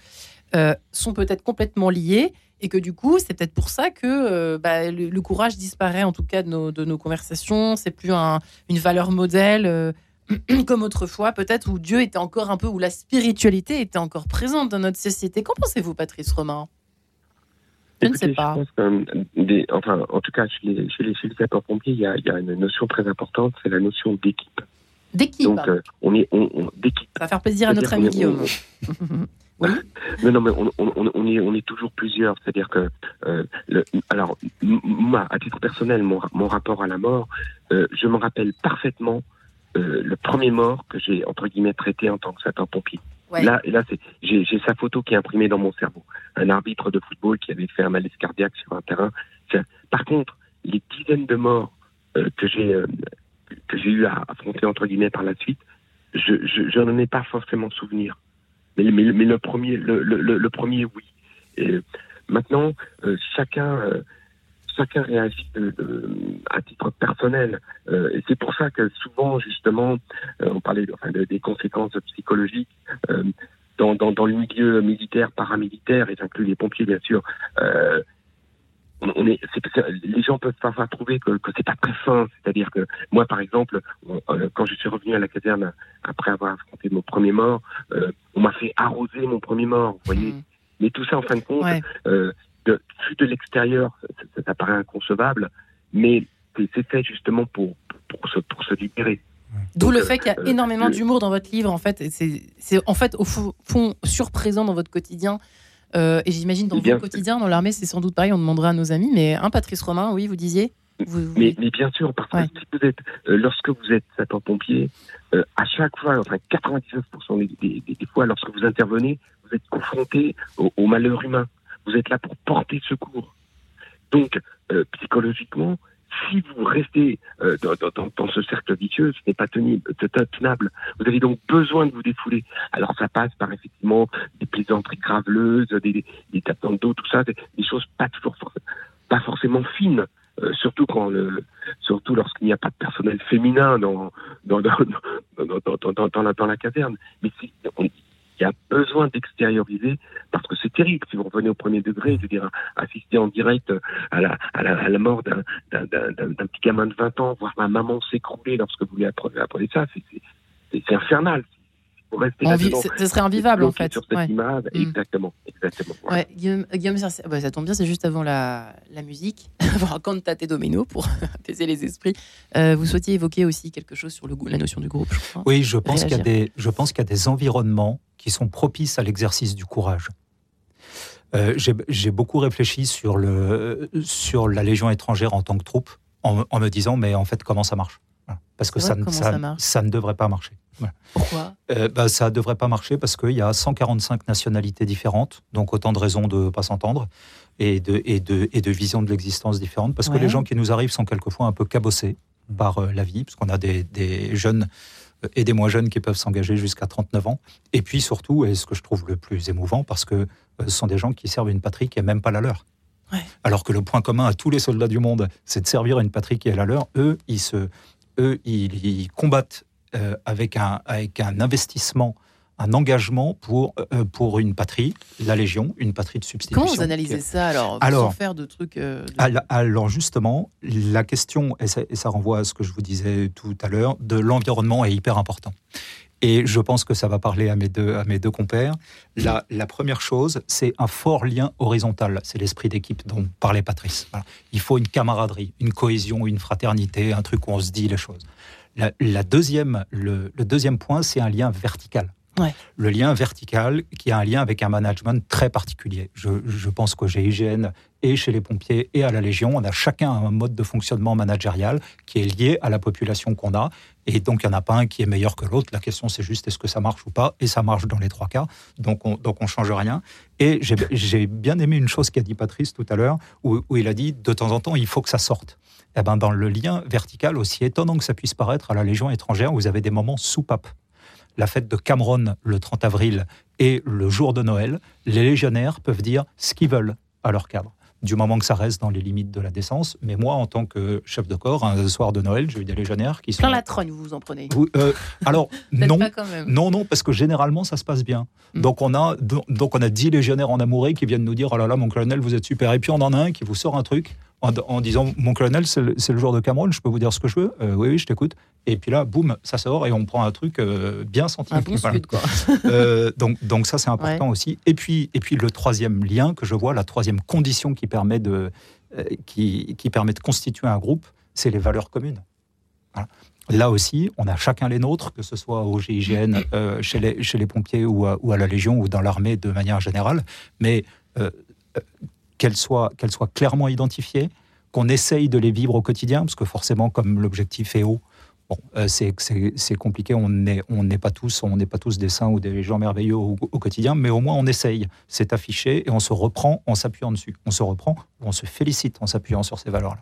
euh, sont peut-être complètement liés et que du coup, c'est peut-être pour ça que euh, bah, le, courage disparaît en tout cas de nos, conversations. C'est plus une valeur modèle euh, comme autrefois, peut-être où Dieu était encore un peu, où la spiritualité était encore présente dans notre société. Qu'en pensez-vous, Patrice Romain? Je ne sais pas. des, enfin, en tout cas, chez les, chez les, sapeurs-pompiers, il y a, il y a une notion très importante, c'est la notion d'équipe. D'équipe. Donc, euh, on est on, d'équipe. Ça va faire plaisir à notre ami Guillaume. oui. Non, non, mais on, on, on, est, on est toujours plusieurs. C'est-à-dire que, euh, le, alors, moi, à titre personnel, mon, mon rapport à la mort, euh, je me rappelle parfaitement euh, le premier mort que j'ai entre guillemets traité en tant que sapeur-pompier. Là, là, c'est, j'ai, sa photo qui est imprimée dans mon cerveau. Un arbitre de football qui avait fait un malaise cardiaque sur un terrain. Par contre, les dizaines de morts euh, que j'ai euh, que j'ai eu à affronter entre guillemets par la suite, je, je, n'en ai pas forcément souvenir. Mais, mais, mais le premier, le, le, le, premier, oui. Et maintenant, chacun chacun réagit à titre personnel. Euh, et c'est pour ça que souvent, justement, euh, on parlait enfin, des conséquences psychologiques. Euh, dans, dans, dans, le milieu militaire, paramilitaire, et j'inclus les pompiers bien sûr, on est, les gens peuvent parfois trouver que, que c'est pas très fin. C'est-à-dire que moi, par exemple, quand je suis revenu à la caserne après avoir affronté mon premier mort, on m'a fait arroser mon premier mort. Vous voyez. Mmh. Mais tout ça, en fin de compte, de, vu de l'extérieur, ça, ça, paraît inconcevable, mais c'est fait justement pour, pour, se, pour se libérer. D'où le fait qu'il y a euh, énormément d'humour dans votre livre, en fait. C'est en fait au fond surprésent dans votre quotidien. Euh, et j'imagine dans votre quotidien, dans l'armée, c'est sans doute pareil, on demandera à nos amis. Mais un Patrice Romain, oui, vous disiez Mais, mais, bien sûr, parce que si vous êtes, euh, lorsque vous êtes sapeur-pompier, à chaque fois, enfin 99% des, des, fois, lorsque vous intervenez, vous êtes confronté au malheur humain. Vous êtes là pour porter secours. Donc, euh, psychologiquement, si vous restez euh, dans, ce cercle vicieux, ce n'est pas tenable. Vous avez donc besoin de vous défouler. Alors ça passe par effectivement des plaisanteries graveleuses, des, des tapements d'eau, tout ça, des, choses pas toujours pas forcément fines. Euh, surtout quand le, surtout lorsqu'il n'y a pas de personnel féminin dans dans dans dans, dans, la, dans la caserne. Mais on, il y a besoin d'extérioriser parce que c'est terrible si vous revenez au premier degré, je veux dire, assister en direct à la, à la, à la mort d'un petit gamin de 20 ans, voir ma maman s'écrouler lorsque vous lui apprenez, apprenez ça, c'est infernal. ce serait invivable en fait. Sur cette image, mm. exactement, exactement. Ouais. Guillaume, Guillaume bah, ça tombe bien, c'est juste avant la, la musique, avant Cantate Domino pour apaiser les esprits. Euh, vous souhaitiez évoquer aussi quelque chose sur le, la notion du groupe, je crois. Oui, je pense qu'il y a des, je pense qu'il y a des environnements qui sont propices à l'exercice du courage. Euh, j'ai beaucoup réfléchi sur, le, sur la Légion étrangère en tant que troupe, en, me disant, mais en fait, comment ça marche? Parce que ça, ça, ne devrait pas marcher. Pourquoi? Euh, bah, Ça ne devrait pas marcher parce qu'il y a 145 nationalités différentes, donc autant de raisons de ne pas s'entendre, et de, et, de, et de visions de l'existence différentes, parce que les gens qui nous arrivent sont quelquefois un peu cabossés par euh, la vie, parce qu'on a des, des jeunes et des moins jeunes qui peuvent s'engager jusqu'à 39 ans. Et puis surtout, et ce que je trouve le plus émouvant, parce que euh, ce sont des gens qui servent une patrie qui n'est même pas la leur. Alors que le point commun à tous les soldats du monde, c'est de servir une patrie qui est la leur. Eux, ils, se, eux, ils, combattent euh, avec, un, avec un investissement un engagement pour, euh, pour une patrie, la Légion, une patrie de substitution. Comment vous analysez ça alors, alors Sans faire de trucs. Euh, alors justement, la question, et ça, et ça, renvoie à ce que je vous disais tout à l'heure, de l'environnement est hyper important. Et je pense que ça va parler à mes deux, à mes deux compères. La, la première chose, c'est un fort lien horizontal. C'est l'esprit d'équipe dont parlait Patrice. Il faut une camaraderie, une cohésion, une fraternité, un truc où on se dit les choses. La, la deuxième, le, le deuxième point, c'est un lien vertical Le lien vertical qui a un lien avec un management très particulier. Je, je pense qu'au GIGN et chez les pompiers et à la Légion, on a chacun un mode de fonctionnement managérial qui est lié à la population qu'on a. Et donc, il n'y en a pas un qui est meilleur que l'autre. La question, c'est juste est-ce que ça marche ou pas? Et ça marche dans les trois cas. Donc, on on change rien. Et j'ai bien aimé une chose qu'a dit Patrice tout à l'heure, où, il a dit de temps en temps, il faut que ça sorte. Eh ben, dans le lien vertical, aussi étonnant que ça puisse paraître à la Légion étrangère, vous avez des moments soupape la fête de Cameron le 30 avril et le jour de Noël, les légionnaires peuvent dire ce qu'ils veulent à leur cadre du moment que ça reste dans les limites de la décence. Mais moi, en tant que chef de corps, un soir de Noël, j'ai eu des légionnaires qui sont... Plein la trogne, vous vous en prenez euh, Alors, non, non, non, parce que généralement, ça se passe bien. Hmm. Donc, on a, donc, on a 10 légionnaires en amoureux qui viennent nous dire, oh là là, mon colonel, vous êtes super. Et puis, on en a un qui vous sort un truc en, disant mon colonel, c'est le, jour de Cameroun, je peux vous dire ce que je veux euh, Oui, oui, je t'écoute. Et puis là, boum, ça sort et on prend un truc euh, bien scientifique. Un quoi. Euh, donc, donc ça, c'est important aussi. Et puis, et puis le troisième lien que je vois, la troisième condition qui permet de, qui, qui, permet de constituer un groupe, c'est les valeurs communes. Là aussi, on a chacun les nôtres, que ce soit au GIGN, chez, les, chez les pompiers ou à, ou à la Légion ou dans l'armée de manière générale. Mais qu'elles soient, clairement identifiées, qu'on essaye de les vivre au quotidien, parce que forcément, comme l'objectif est haut, bon, euh, c'est, compliqué, on n'est pas tous, on n'est pas tous des saints ou des gens merveilleux au, quotidien, mais au moins on essaye. C'est affiché et on se reprend en s'appuyant dessus. On se reprend ou on se félicite en s'appuyant sur ces valeurs-là.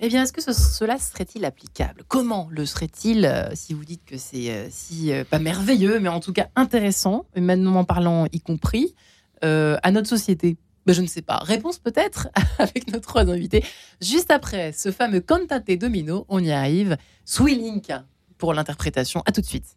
Eh bien, est-ce que cela serait-il applicable? Comment le serait-il euh, si vous dites que c'est euh, si pas merveilleux, mais en tout cas intéressant, humainement parlant y compris, à notre société? Ben, je ne sais pas. Réponse peut-être avec nos trois invités. Juste après ce fameux Cantate Domino, on y arrive. Link pour l'interprétation. À tout de suite.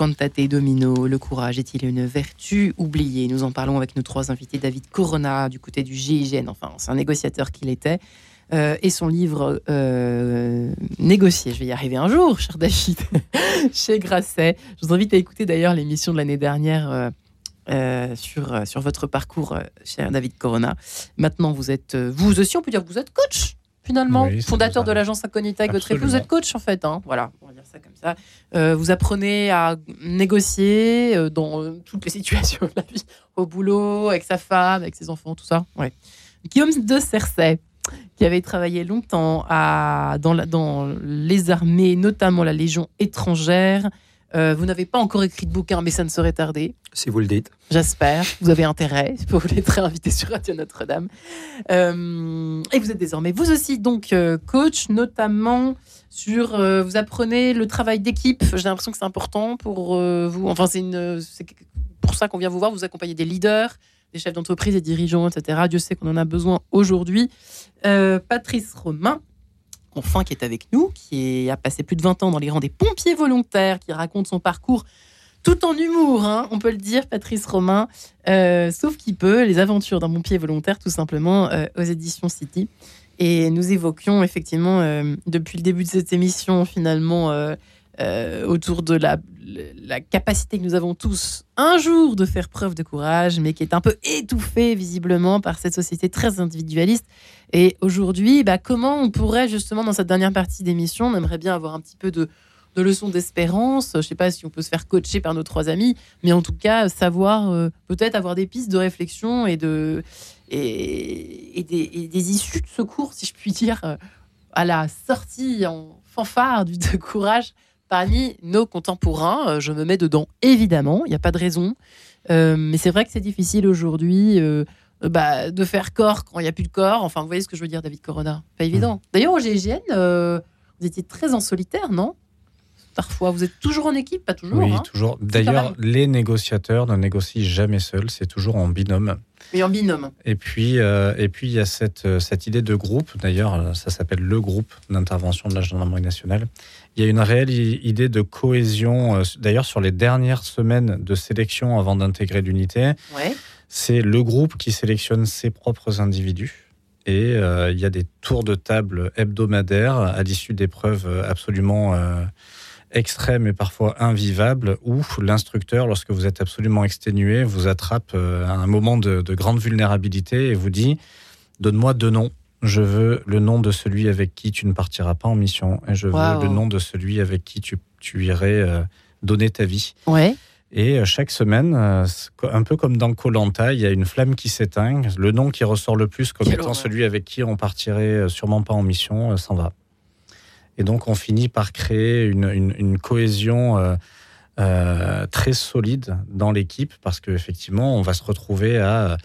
Cantate domino, le courage est-il une vertu oubliée? Nous en parlons avec nos trois invités, David Corona du côté du GIGN, enfin c'est un négociateur qu'il était, euh, et son livre euh, Négocier, je vais y arriver un jour, cher David, chez Grasset. Je vous invite à écouter d'ailleurs l'émission de l'année dernière euh, sur, sur votre parcours, cher David Corona. Maintenant, vous êtes, vous aussi, on peut dire que vous êtes coach finalement, fondateur de l'agence Incognita épouse. Vous êtes coach en fait, hein. voilà, on va dire ça comme ça. Euh, vous apprenez à négocier euh, dans euh, toutes les situations de la vie, au boulot, avec sa femme, avec ses enfants, tout ça. Ouais. Guillaume de Cersei, qui avait travaillé longtemps à, dans, la, dans les armées, notamment la Légion étrangère, euh, vous n'avez pas encore écrit de bouquin, mais ça ne serait tardé. Si vous le dites. J'espère. Vous avez intérêt. Vous voulez être invité sur Radio Notre-Dame. Euh, et vous êtes désormais, vous aussi, donc, euh, coach, notamment sur. vous apprenez le travail d'équipe. J'ai l'impression que c'est important pour vous. Enfin, c'est pour ça qu'on vient vous voir. Vous accompagnez des leaders, des chefs d'entreprise, des dirigeants, etc. Dieu sait qu'on en a besoin aujourd'hui. Patrice Romain enfin qui est avec nous, qui a passé plus de 20 ans dans les rangs des pompiers volontaires, qui raconte son parcours tout en humour, hein, on peut le dire, Patrice Romain, euh, sauf qu'il peut, les aventures d'un pompier volontaire, tout simplement, euh, aux éditions City. Et nous évoquions effectivement, euh, depuis le début de cette émission, finalement, autour de la, la, capacité que nous avons tous un jour de faire preuve de courage, mais qui est un peu étouffée visiblement par cette société très individualiste et aujourd'hui, bah, comment on pourrait justement dans cette dernière partie d'émission, on aimerait bien avoir un petit peu de, leçons d'espérance. Je ne sais pas si on peut se faire coacher par nos trois amis, mais en tout cas savoir euh, peut-être avoir des pistes de réflexion et de et, des, issues de secours, si je puis dire, euh, à la sortie en fanfare du de courage parmi nos contemporains. Euh, je me mets dedans, évidemment, il n'y a pas de raison. mais c'est vrai que c'est difficile aujourd'hui euh, bah, de faire corps quand il n'y a plus de corps. Enfin, vous voyez ce que je veux dire, David Corona? Pas évident. Hmm. D'ailleurs, au GIGN, euh, vous étiez très en solitaire, non? Parfois, vous êtes toujours en équipe, pas toujours. Oui, hein toujours. D'ailleurs, les négociateurs ne négocient jamais seuls, c'est toujours en binôme. Et en binôme. Et puis, euh, et puis il y a cette, cette idée de groupe. D'ailleurs, ça s'appelle le groupe d'intervention de la gendarmerie nationale. Il y a une réelle idée de cohésion. D'ailleurs, sur les dernières semaines de sélection avant d'intégrer l'unité, ouais c'est le groupe qui sélectionne ses propres individus. Et euh, il y a des tours de table hebdomadaires à l'issue d'épreuves absolument euh, extrêmes et parfois invivables, où l'instructeur, lorsque vous êtes absolument exténué, vous attrape euh, à un moment de, grande vulnérabilité et vous dit Donne-moi deux noms. Je veux le nom de celui avec qui tu ne partiras pas en mission, et je veux le nom de celui avec qui tu, tu irais donner ta vie. Ouais. Et euh, chaque semaine, euh, un peu comme dans Colanta, il y a une flamme qui s'éteint. Le nom qui ressort le plus comme étant celui avec qui on partirait euh, sûrement pas en mission s'en va. Et donc on finit par créer une, cohésion très solide dans l'équipe parce qu'effectivement, on va se retrouver à,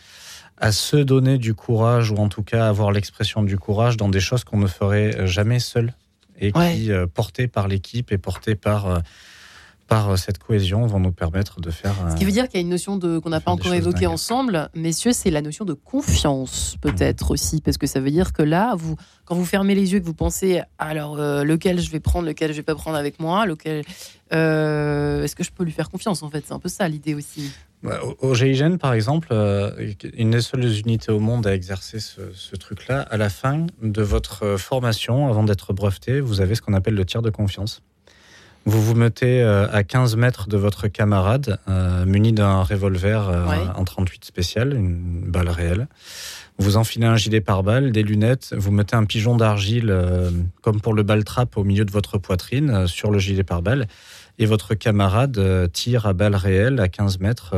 à se donner du courage ou en tout cas avoir l'expression du courage dans des choses qu'on ne ferait jamais seul et qui, portées par l'équipe et portées par par euh, cette cohésion vont nous permettre de faire. Ce qui veut dire qu'il y a une notion de qu'on n'a pas encore évoquée ensemble, messieurs, c'est la notion de confiance peut-être aussi, parce que ça veut dire que là, vous, quand vous fermez les yeux, que vous pensez alors euh, lequel je vais prendre, lequel je vais pas prendre avec moi, lequel, euh, est-ce que je peux lui faire confiance en fait? C'est un peu ça l'idée aussi. Au GIGN, par exemple, une des seules unités au monde à exercer ce, ce truc-là, à la fin de votre formation, avant d'être breveté, vous avez ce qu'on appelle le tiers de confiance. Vous vous mettez euh, à 15 mètres de votre camarade, euh, muni d'un revolver euh, en 38 spécial, une balle réelle. Vous enfilez un gilet pare-balles, des lunettes, vous mettez un pigeon d'argile, comme pour le bal-trap, au milieu de votre poitrine, sur le gilet pare-balles, et votre camarade tire à balle réelle à 15 mètres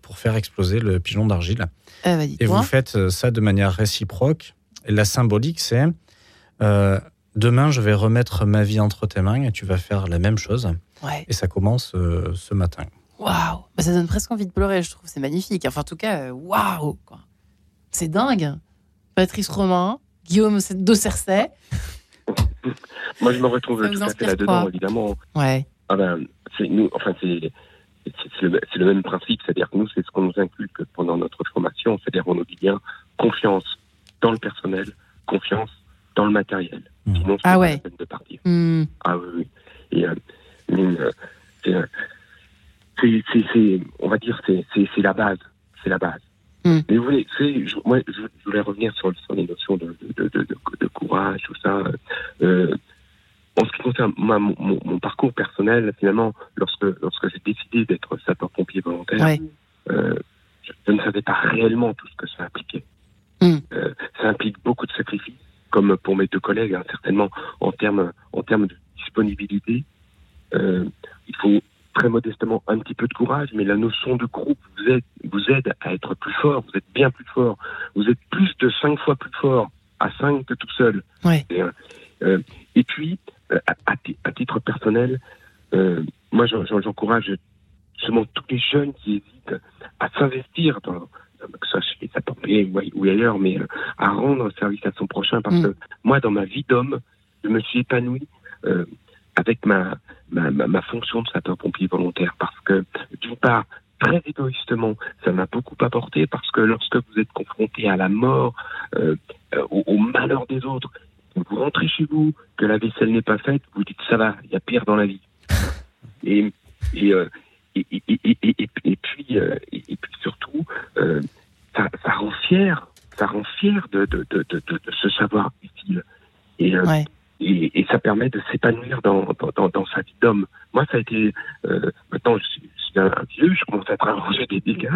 pour faire exploser le pigeon d'argile. et vous faites ça de manière réciproque. Et la symbolique, c'est demain, je vais remettre ma vie entre tes mains et tu vas faire la même chose. Et ça commence euh, ce matin. Waouh bah, Ça donne presque envie de pleurer, je trouve. C'est magnifique. Enfin, en tout cas, euh, waouh C'est dingue. Patrice Romain, Guillaume de Cersei. Moi, je me retrouve tout à fait là-dedans, évidemment. Ouais. Ah ben, c'est nous, enfin, c'est le, le, même principe, c'est-à-dire que nous, c'est ce qu'on nous inculque pendant notre formation, c'est-à-dire on nous dit bien confiance dans le personnel, confiance dans le matériel. Mmh. Sinon, ah ouais. de partir. Mmh. Ah oui, oui. Et euh, euh, c'est, c'est, on va dire, c'est, c'est, la base. C'est la base. Mm. Mais vous voulez, je, moi, je, voulais revenir sur, sur les notions de, de, de, de courage, tout ça. Euh, en ce qui concerne moi, mon, mon, parcours personnel, finalement, lorsque, lorsque j'ai décidé d'être sapeur-pompier volontaire, euh, je, ne savais pas réellement tout ce que ça impliquait. Mm. Euh, ça implique beaucoup de sacrifices, comme pour mes deux collègues, hein, certainement en termes, en termes de disponibilité. Euh, il faut très modestement un petit peu de courage, mais la notion de groupe vous aide, vous aide à être plus fort, vous êtes bien plus fort, vous êtes plus de cinq fois plus fort à cinq que tout seul. Ouais. Et, euh, et puis, euh, à, à, titre personnel, moi j'encourage justement tous les jeunes qui hésitent à s'investir dans, que ce soit chez les sapeurs ou, ailleurs, mais euh, à rendre service à son prochain. Parce mm. que moi, dans ma vie d'homme, je me suis épanoui euh, avec ma, ma, ma, fonction de sapeur-pompier volontaire. Parce que, d'une part, très égoïstement, ça m'a beaucoup apporté parce que lorsque vous êtes confronté à la mort, euh, au, malheur des autres, vous rentrez chez vous, que la vaisselle n'est pas faite, vous dites ça va, il y a pire dans la vie. Et, et, et, et, puis, et, puis surtout, ça, ça, rend fier, ça rend fier de, de, de, de, se savoir utile. Et, et, et, ça permet de s'épanouir dans, dans, dans, sa vie d'homme. Moi, ça a été. Euh, maintenant, je suis, un vieux, je commence à arrangé des dégâts,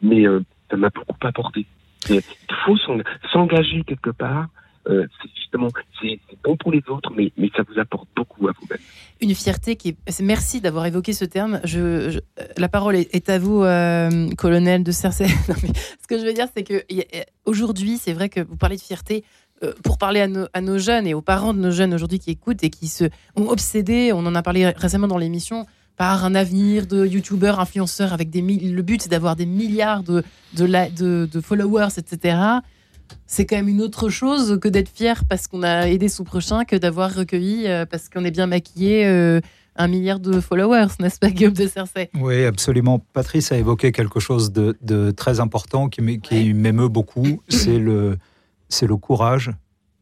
mais euh, ça m'a beaucoup apporté. il faut s'engager quelque part. Euh, c'est justement, c'est bon pour les autres, mais, ça vous apporte beaucoup à vous-même. Une fierté qui est. Merci d'avoir évoqué ce terme. Je, la parole est, à vous, euh, colonel de Cersei. ce que je veux dire, c'est que aujourd'hui, c'est vrai que vous parlez de fierté. Euh, pour parler à nos, jeunes et aux parents de nos jeunes aujourd'hui qui écoutent et qui se ont obsédés, on en a parlé récemment dans l'émission, par un avenir de youtubeurs, influenceurs avec le but c'est d'avoir des milliards de, followers, etc. C'est quand même une autre chose que d'être fier parce qu'on a aidé son prochain que d'avoir recueilli euh, parce qu'on est bien maquillé euh, un milliard de followers, n'est-ce pas, Guillaume de Cersei Oui, absolument. Patrice a évoqué quelque chose de, de très important qui m'émeut beaucoup. C'est le, courage,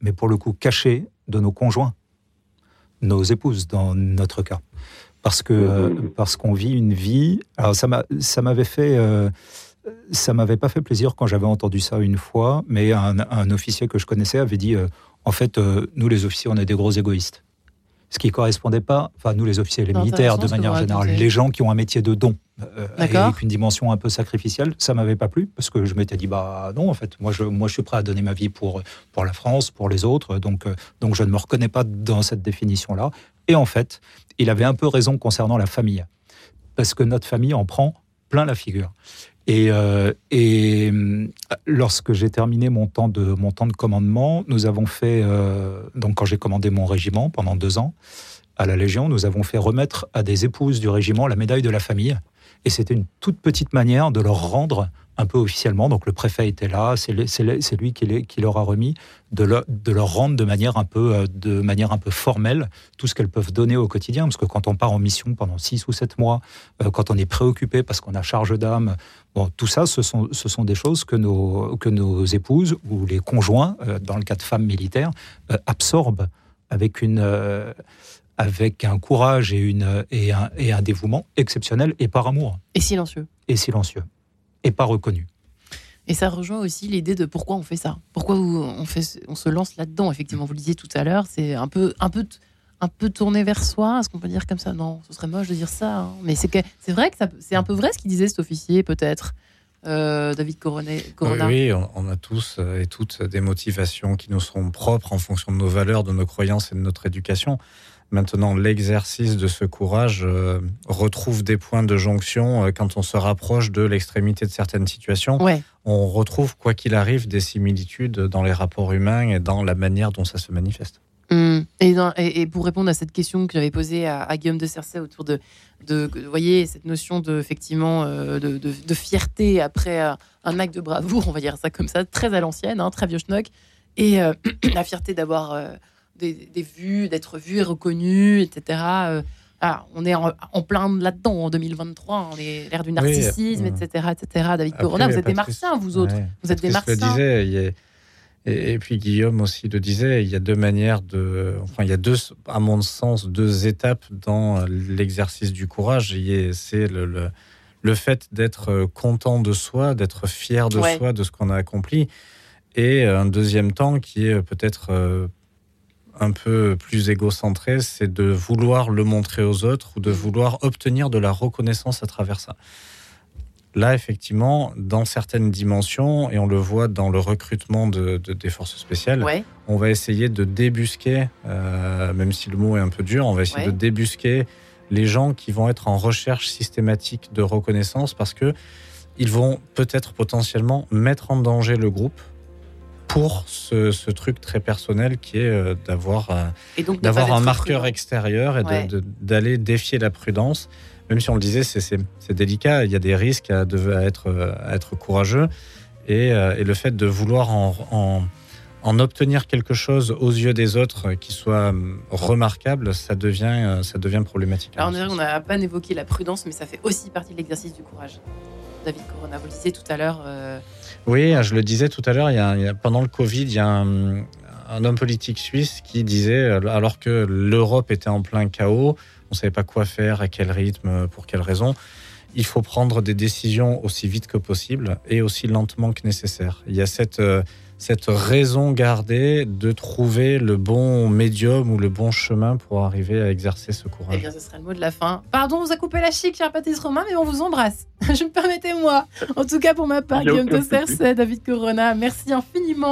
mais pour le coup caché, de nos conjoints, nos épouses dans notre cas. Parce que euh, parce qu'on vit une vie. Alors ça ça m'avait fait. Euh, ça m'avait pas fait plaisir quand j'avais entendu ça une fois, mais un, officier que je connaissais avait dit euh, en fait, nous les officiers, on est des gros égoïstes ce qui correspondait pas, enfin nous les officiers, les militaires de manière générale, les gens qui ont un métier de don euh, avec une dimension un peu sacrificielle, ça m'avait pas plu parce que je m'étais dit bah non en fait moi je moi je suis prêt à donner ma vie pour pour la France, pour les autres, donc euh, donc je ne me reconnais pas dans cette définition là. Et en fait, il avait un peu raison concernant la famille parce que notre famille en prend plein la figure. Et, euh, euh, lorsque j'ai terminé mon temps de mon temps de commandement, nous avons fait euh, donc quand j'ai commandé mon régiment pendant deux ans à la Légion, nous avons fait remettre à des épouses du régiment la médaille de la famille. Et c'était une toute petite manière de leur rendre un peu officiellement, donc le préfet était là, c'est lui qui, leur a remis, de, leur rendre de manière, un peu, euh, de manière un peu formelle tout ce qu'elles peuvent donner au quotidien. Parce que quand on part en mission pendant six ou sept mois, euh, quand on est préoccupé parce qu'on a charge d'âme, bon, tout ça, ce sont, ce sont des choses que nos, que nos épouses ou les conjoints, euh, dans le cas de femmes militaires, absorbent avec une avec un courage et, une, et, un, et un dévouement exceptionnel et par amour. Et silencieux. Et silencieux et pas reconnu. Et ça rejoint aussi l'idée de pourquoi on fait ça. Pourquoi on, fait, on se lance là-dedans. Effectivement, vous le disiez tout à l'heure, c'est un peu, un, peu, un peu tourné vers soi. Est-ce qu'on peut dire comme ça? Non, ce serait moche de dire ça. Hein. Mais c'est vrai que c'est un peu vrai ce qu'il disait cet officier, peut-être. Euh, David Corona. Oui, on, a tous euh, et toutes des motivations qui nous seront propres en fonction de nos valeurs, de nos croyances et de notre éducation. Maintenant, l'exercice de ce courage euh, retrouve des points de jonction euh, quand on se rapproche de l'extrémité de certaines situations. On retrouve, quoi qu'il arrive, des similitudes dans les rapports humains et dans la manière dont ça se manifeste. Mmh. Et, pour répondre à cette question que j'avais posée à, Guillaume de Cercey autour de, de, voyez, cette notion de, effectivement, euh, de, fierté après un acte de bravoure, on va dire ça comme ça, très à l'ancienne, hein, très vieux schnock, et la fierté d'avoir des, vues, d'être vu et reconnu, etc. Euh, ah, on est en, plein là-dedans en 2023, on est l'ère du narcissisme, etc., etc. David Corona, vous êtes des martiens, vous autres. Vous êtes des martiens. disait, et, puis Guillaume aussi le disait, il y a deux manières de. Enfin, il y a deux, à mon sens, deux étapes dans l'exercice du courage. C'est le, le fait d'être content de soi, d'être fier de Ouais. soi, de ce qu'on a accompli. Et un deuxième temps qui est peut-être euh, un peu plus égocentré, c'est de vouloir le montrer aux autres ou de vouloir obtenir de la reconnaissance à travers ça. Là, effectivement, dans certaines dimensions, et on le voit dans le recrutement de- de- des forces spéciales, Ouais. on va essayer de débusquer, euh, même si le mot est un peu dur, on va essayer Ouais. de débusquer les gens qui vont être en recherche systématique de reconnaissance parce que ils vont peut-être potentiellement mettre en danger le groupe pour ce, ce truc très personnel qui est euh, d'avoir euh, d'avoir un marqueur prudent. extérieur et Ouais. d'aller défier la prudence. Même si on le disait, c'est- délicat, il y a des risques à, de- à être, à être courageux. Et, euh, et le fait de vouloir en, en- en obtenir quelque chose aux yeux des autres qui soit hum, remarquable, ça devient, ça devient problématique. Alors, on n'a pas évoqué la prudence, mais ça fait aussi partie de l'exercice du courage. David Corona, vous le disiez tout à l'heure. euh, Oui, je le disais tout à l'heure, pendant le Covid, il y a un, un homme politique suisse qui disait, euh, alors que l'Europe était en plein chaos, on ne savait pas quoi faire, à quel rythme, pour quelles raisons, il faut prendre des décisions aussi vite que possible et aussi lentement que nécessaire. Il y a cette, euh, cette raison gardée de trouver le bon médium ou le bon chemin pour arriver à exercer ce Eh courage. bien, ce sera le mot de la fin. Pardon, on vous a coupé la chic, cher Patrice Romain, mais on vous embrasse. Je me permettez, moi. En tout cas, pour ma part, Guillaume Tosser, c'est David Corona. Merci infiniment.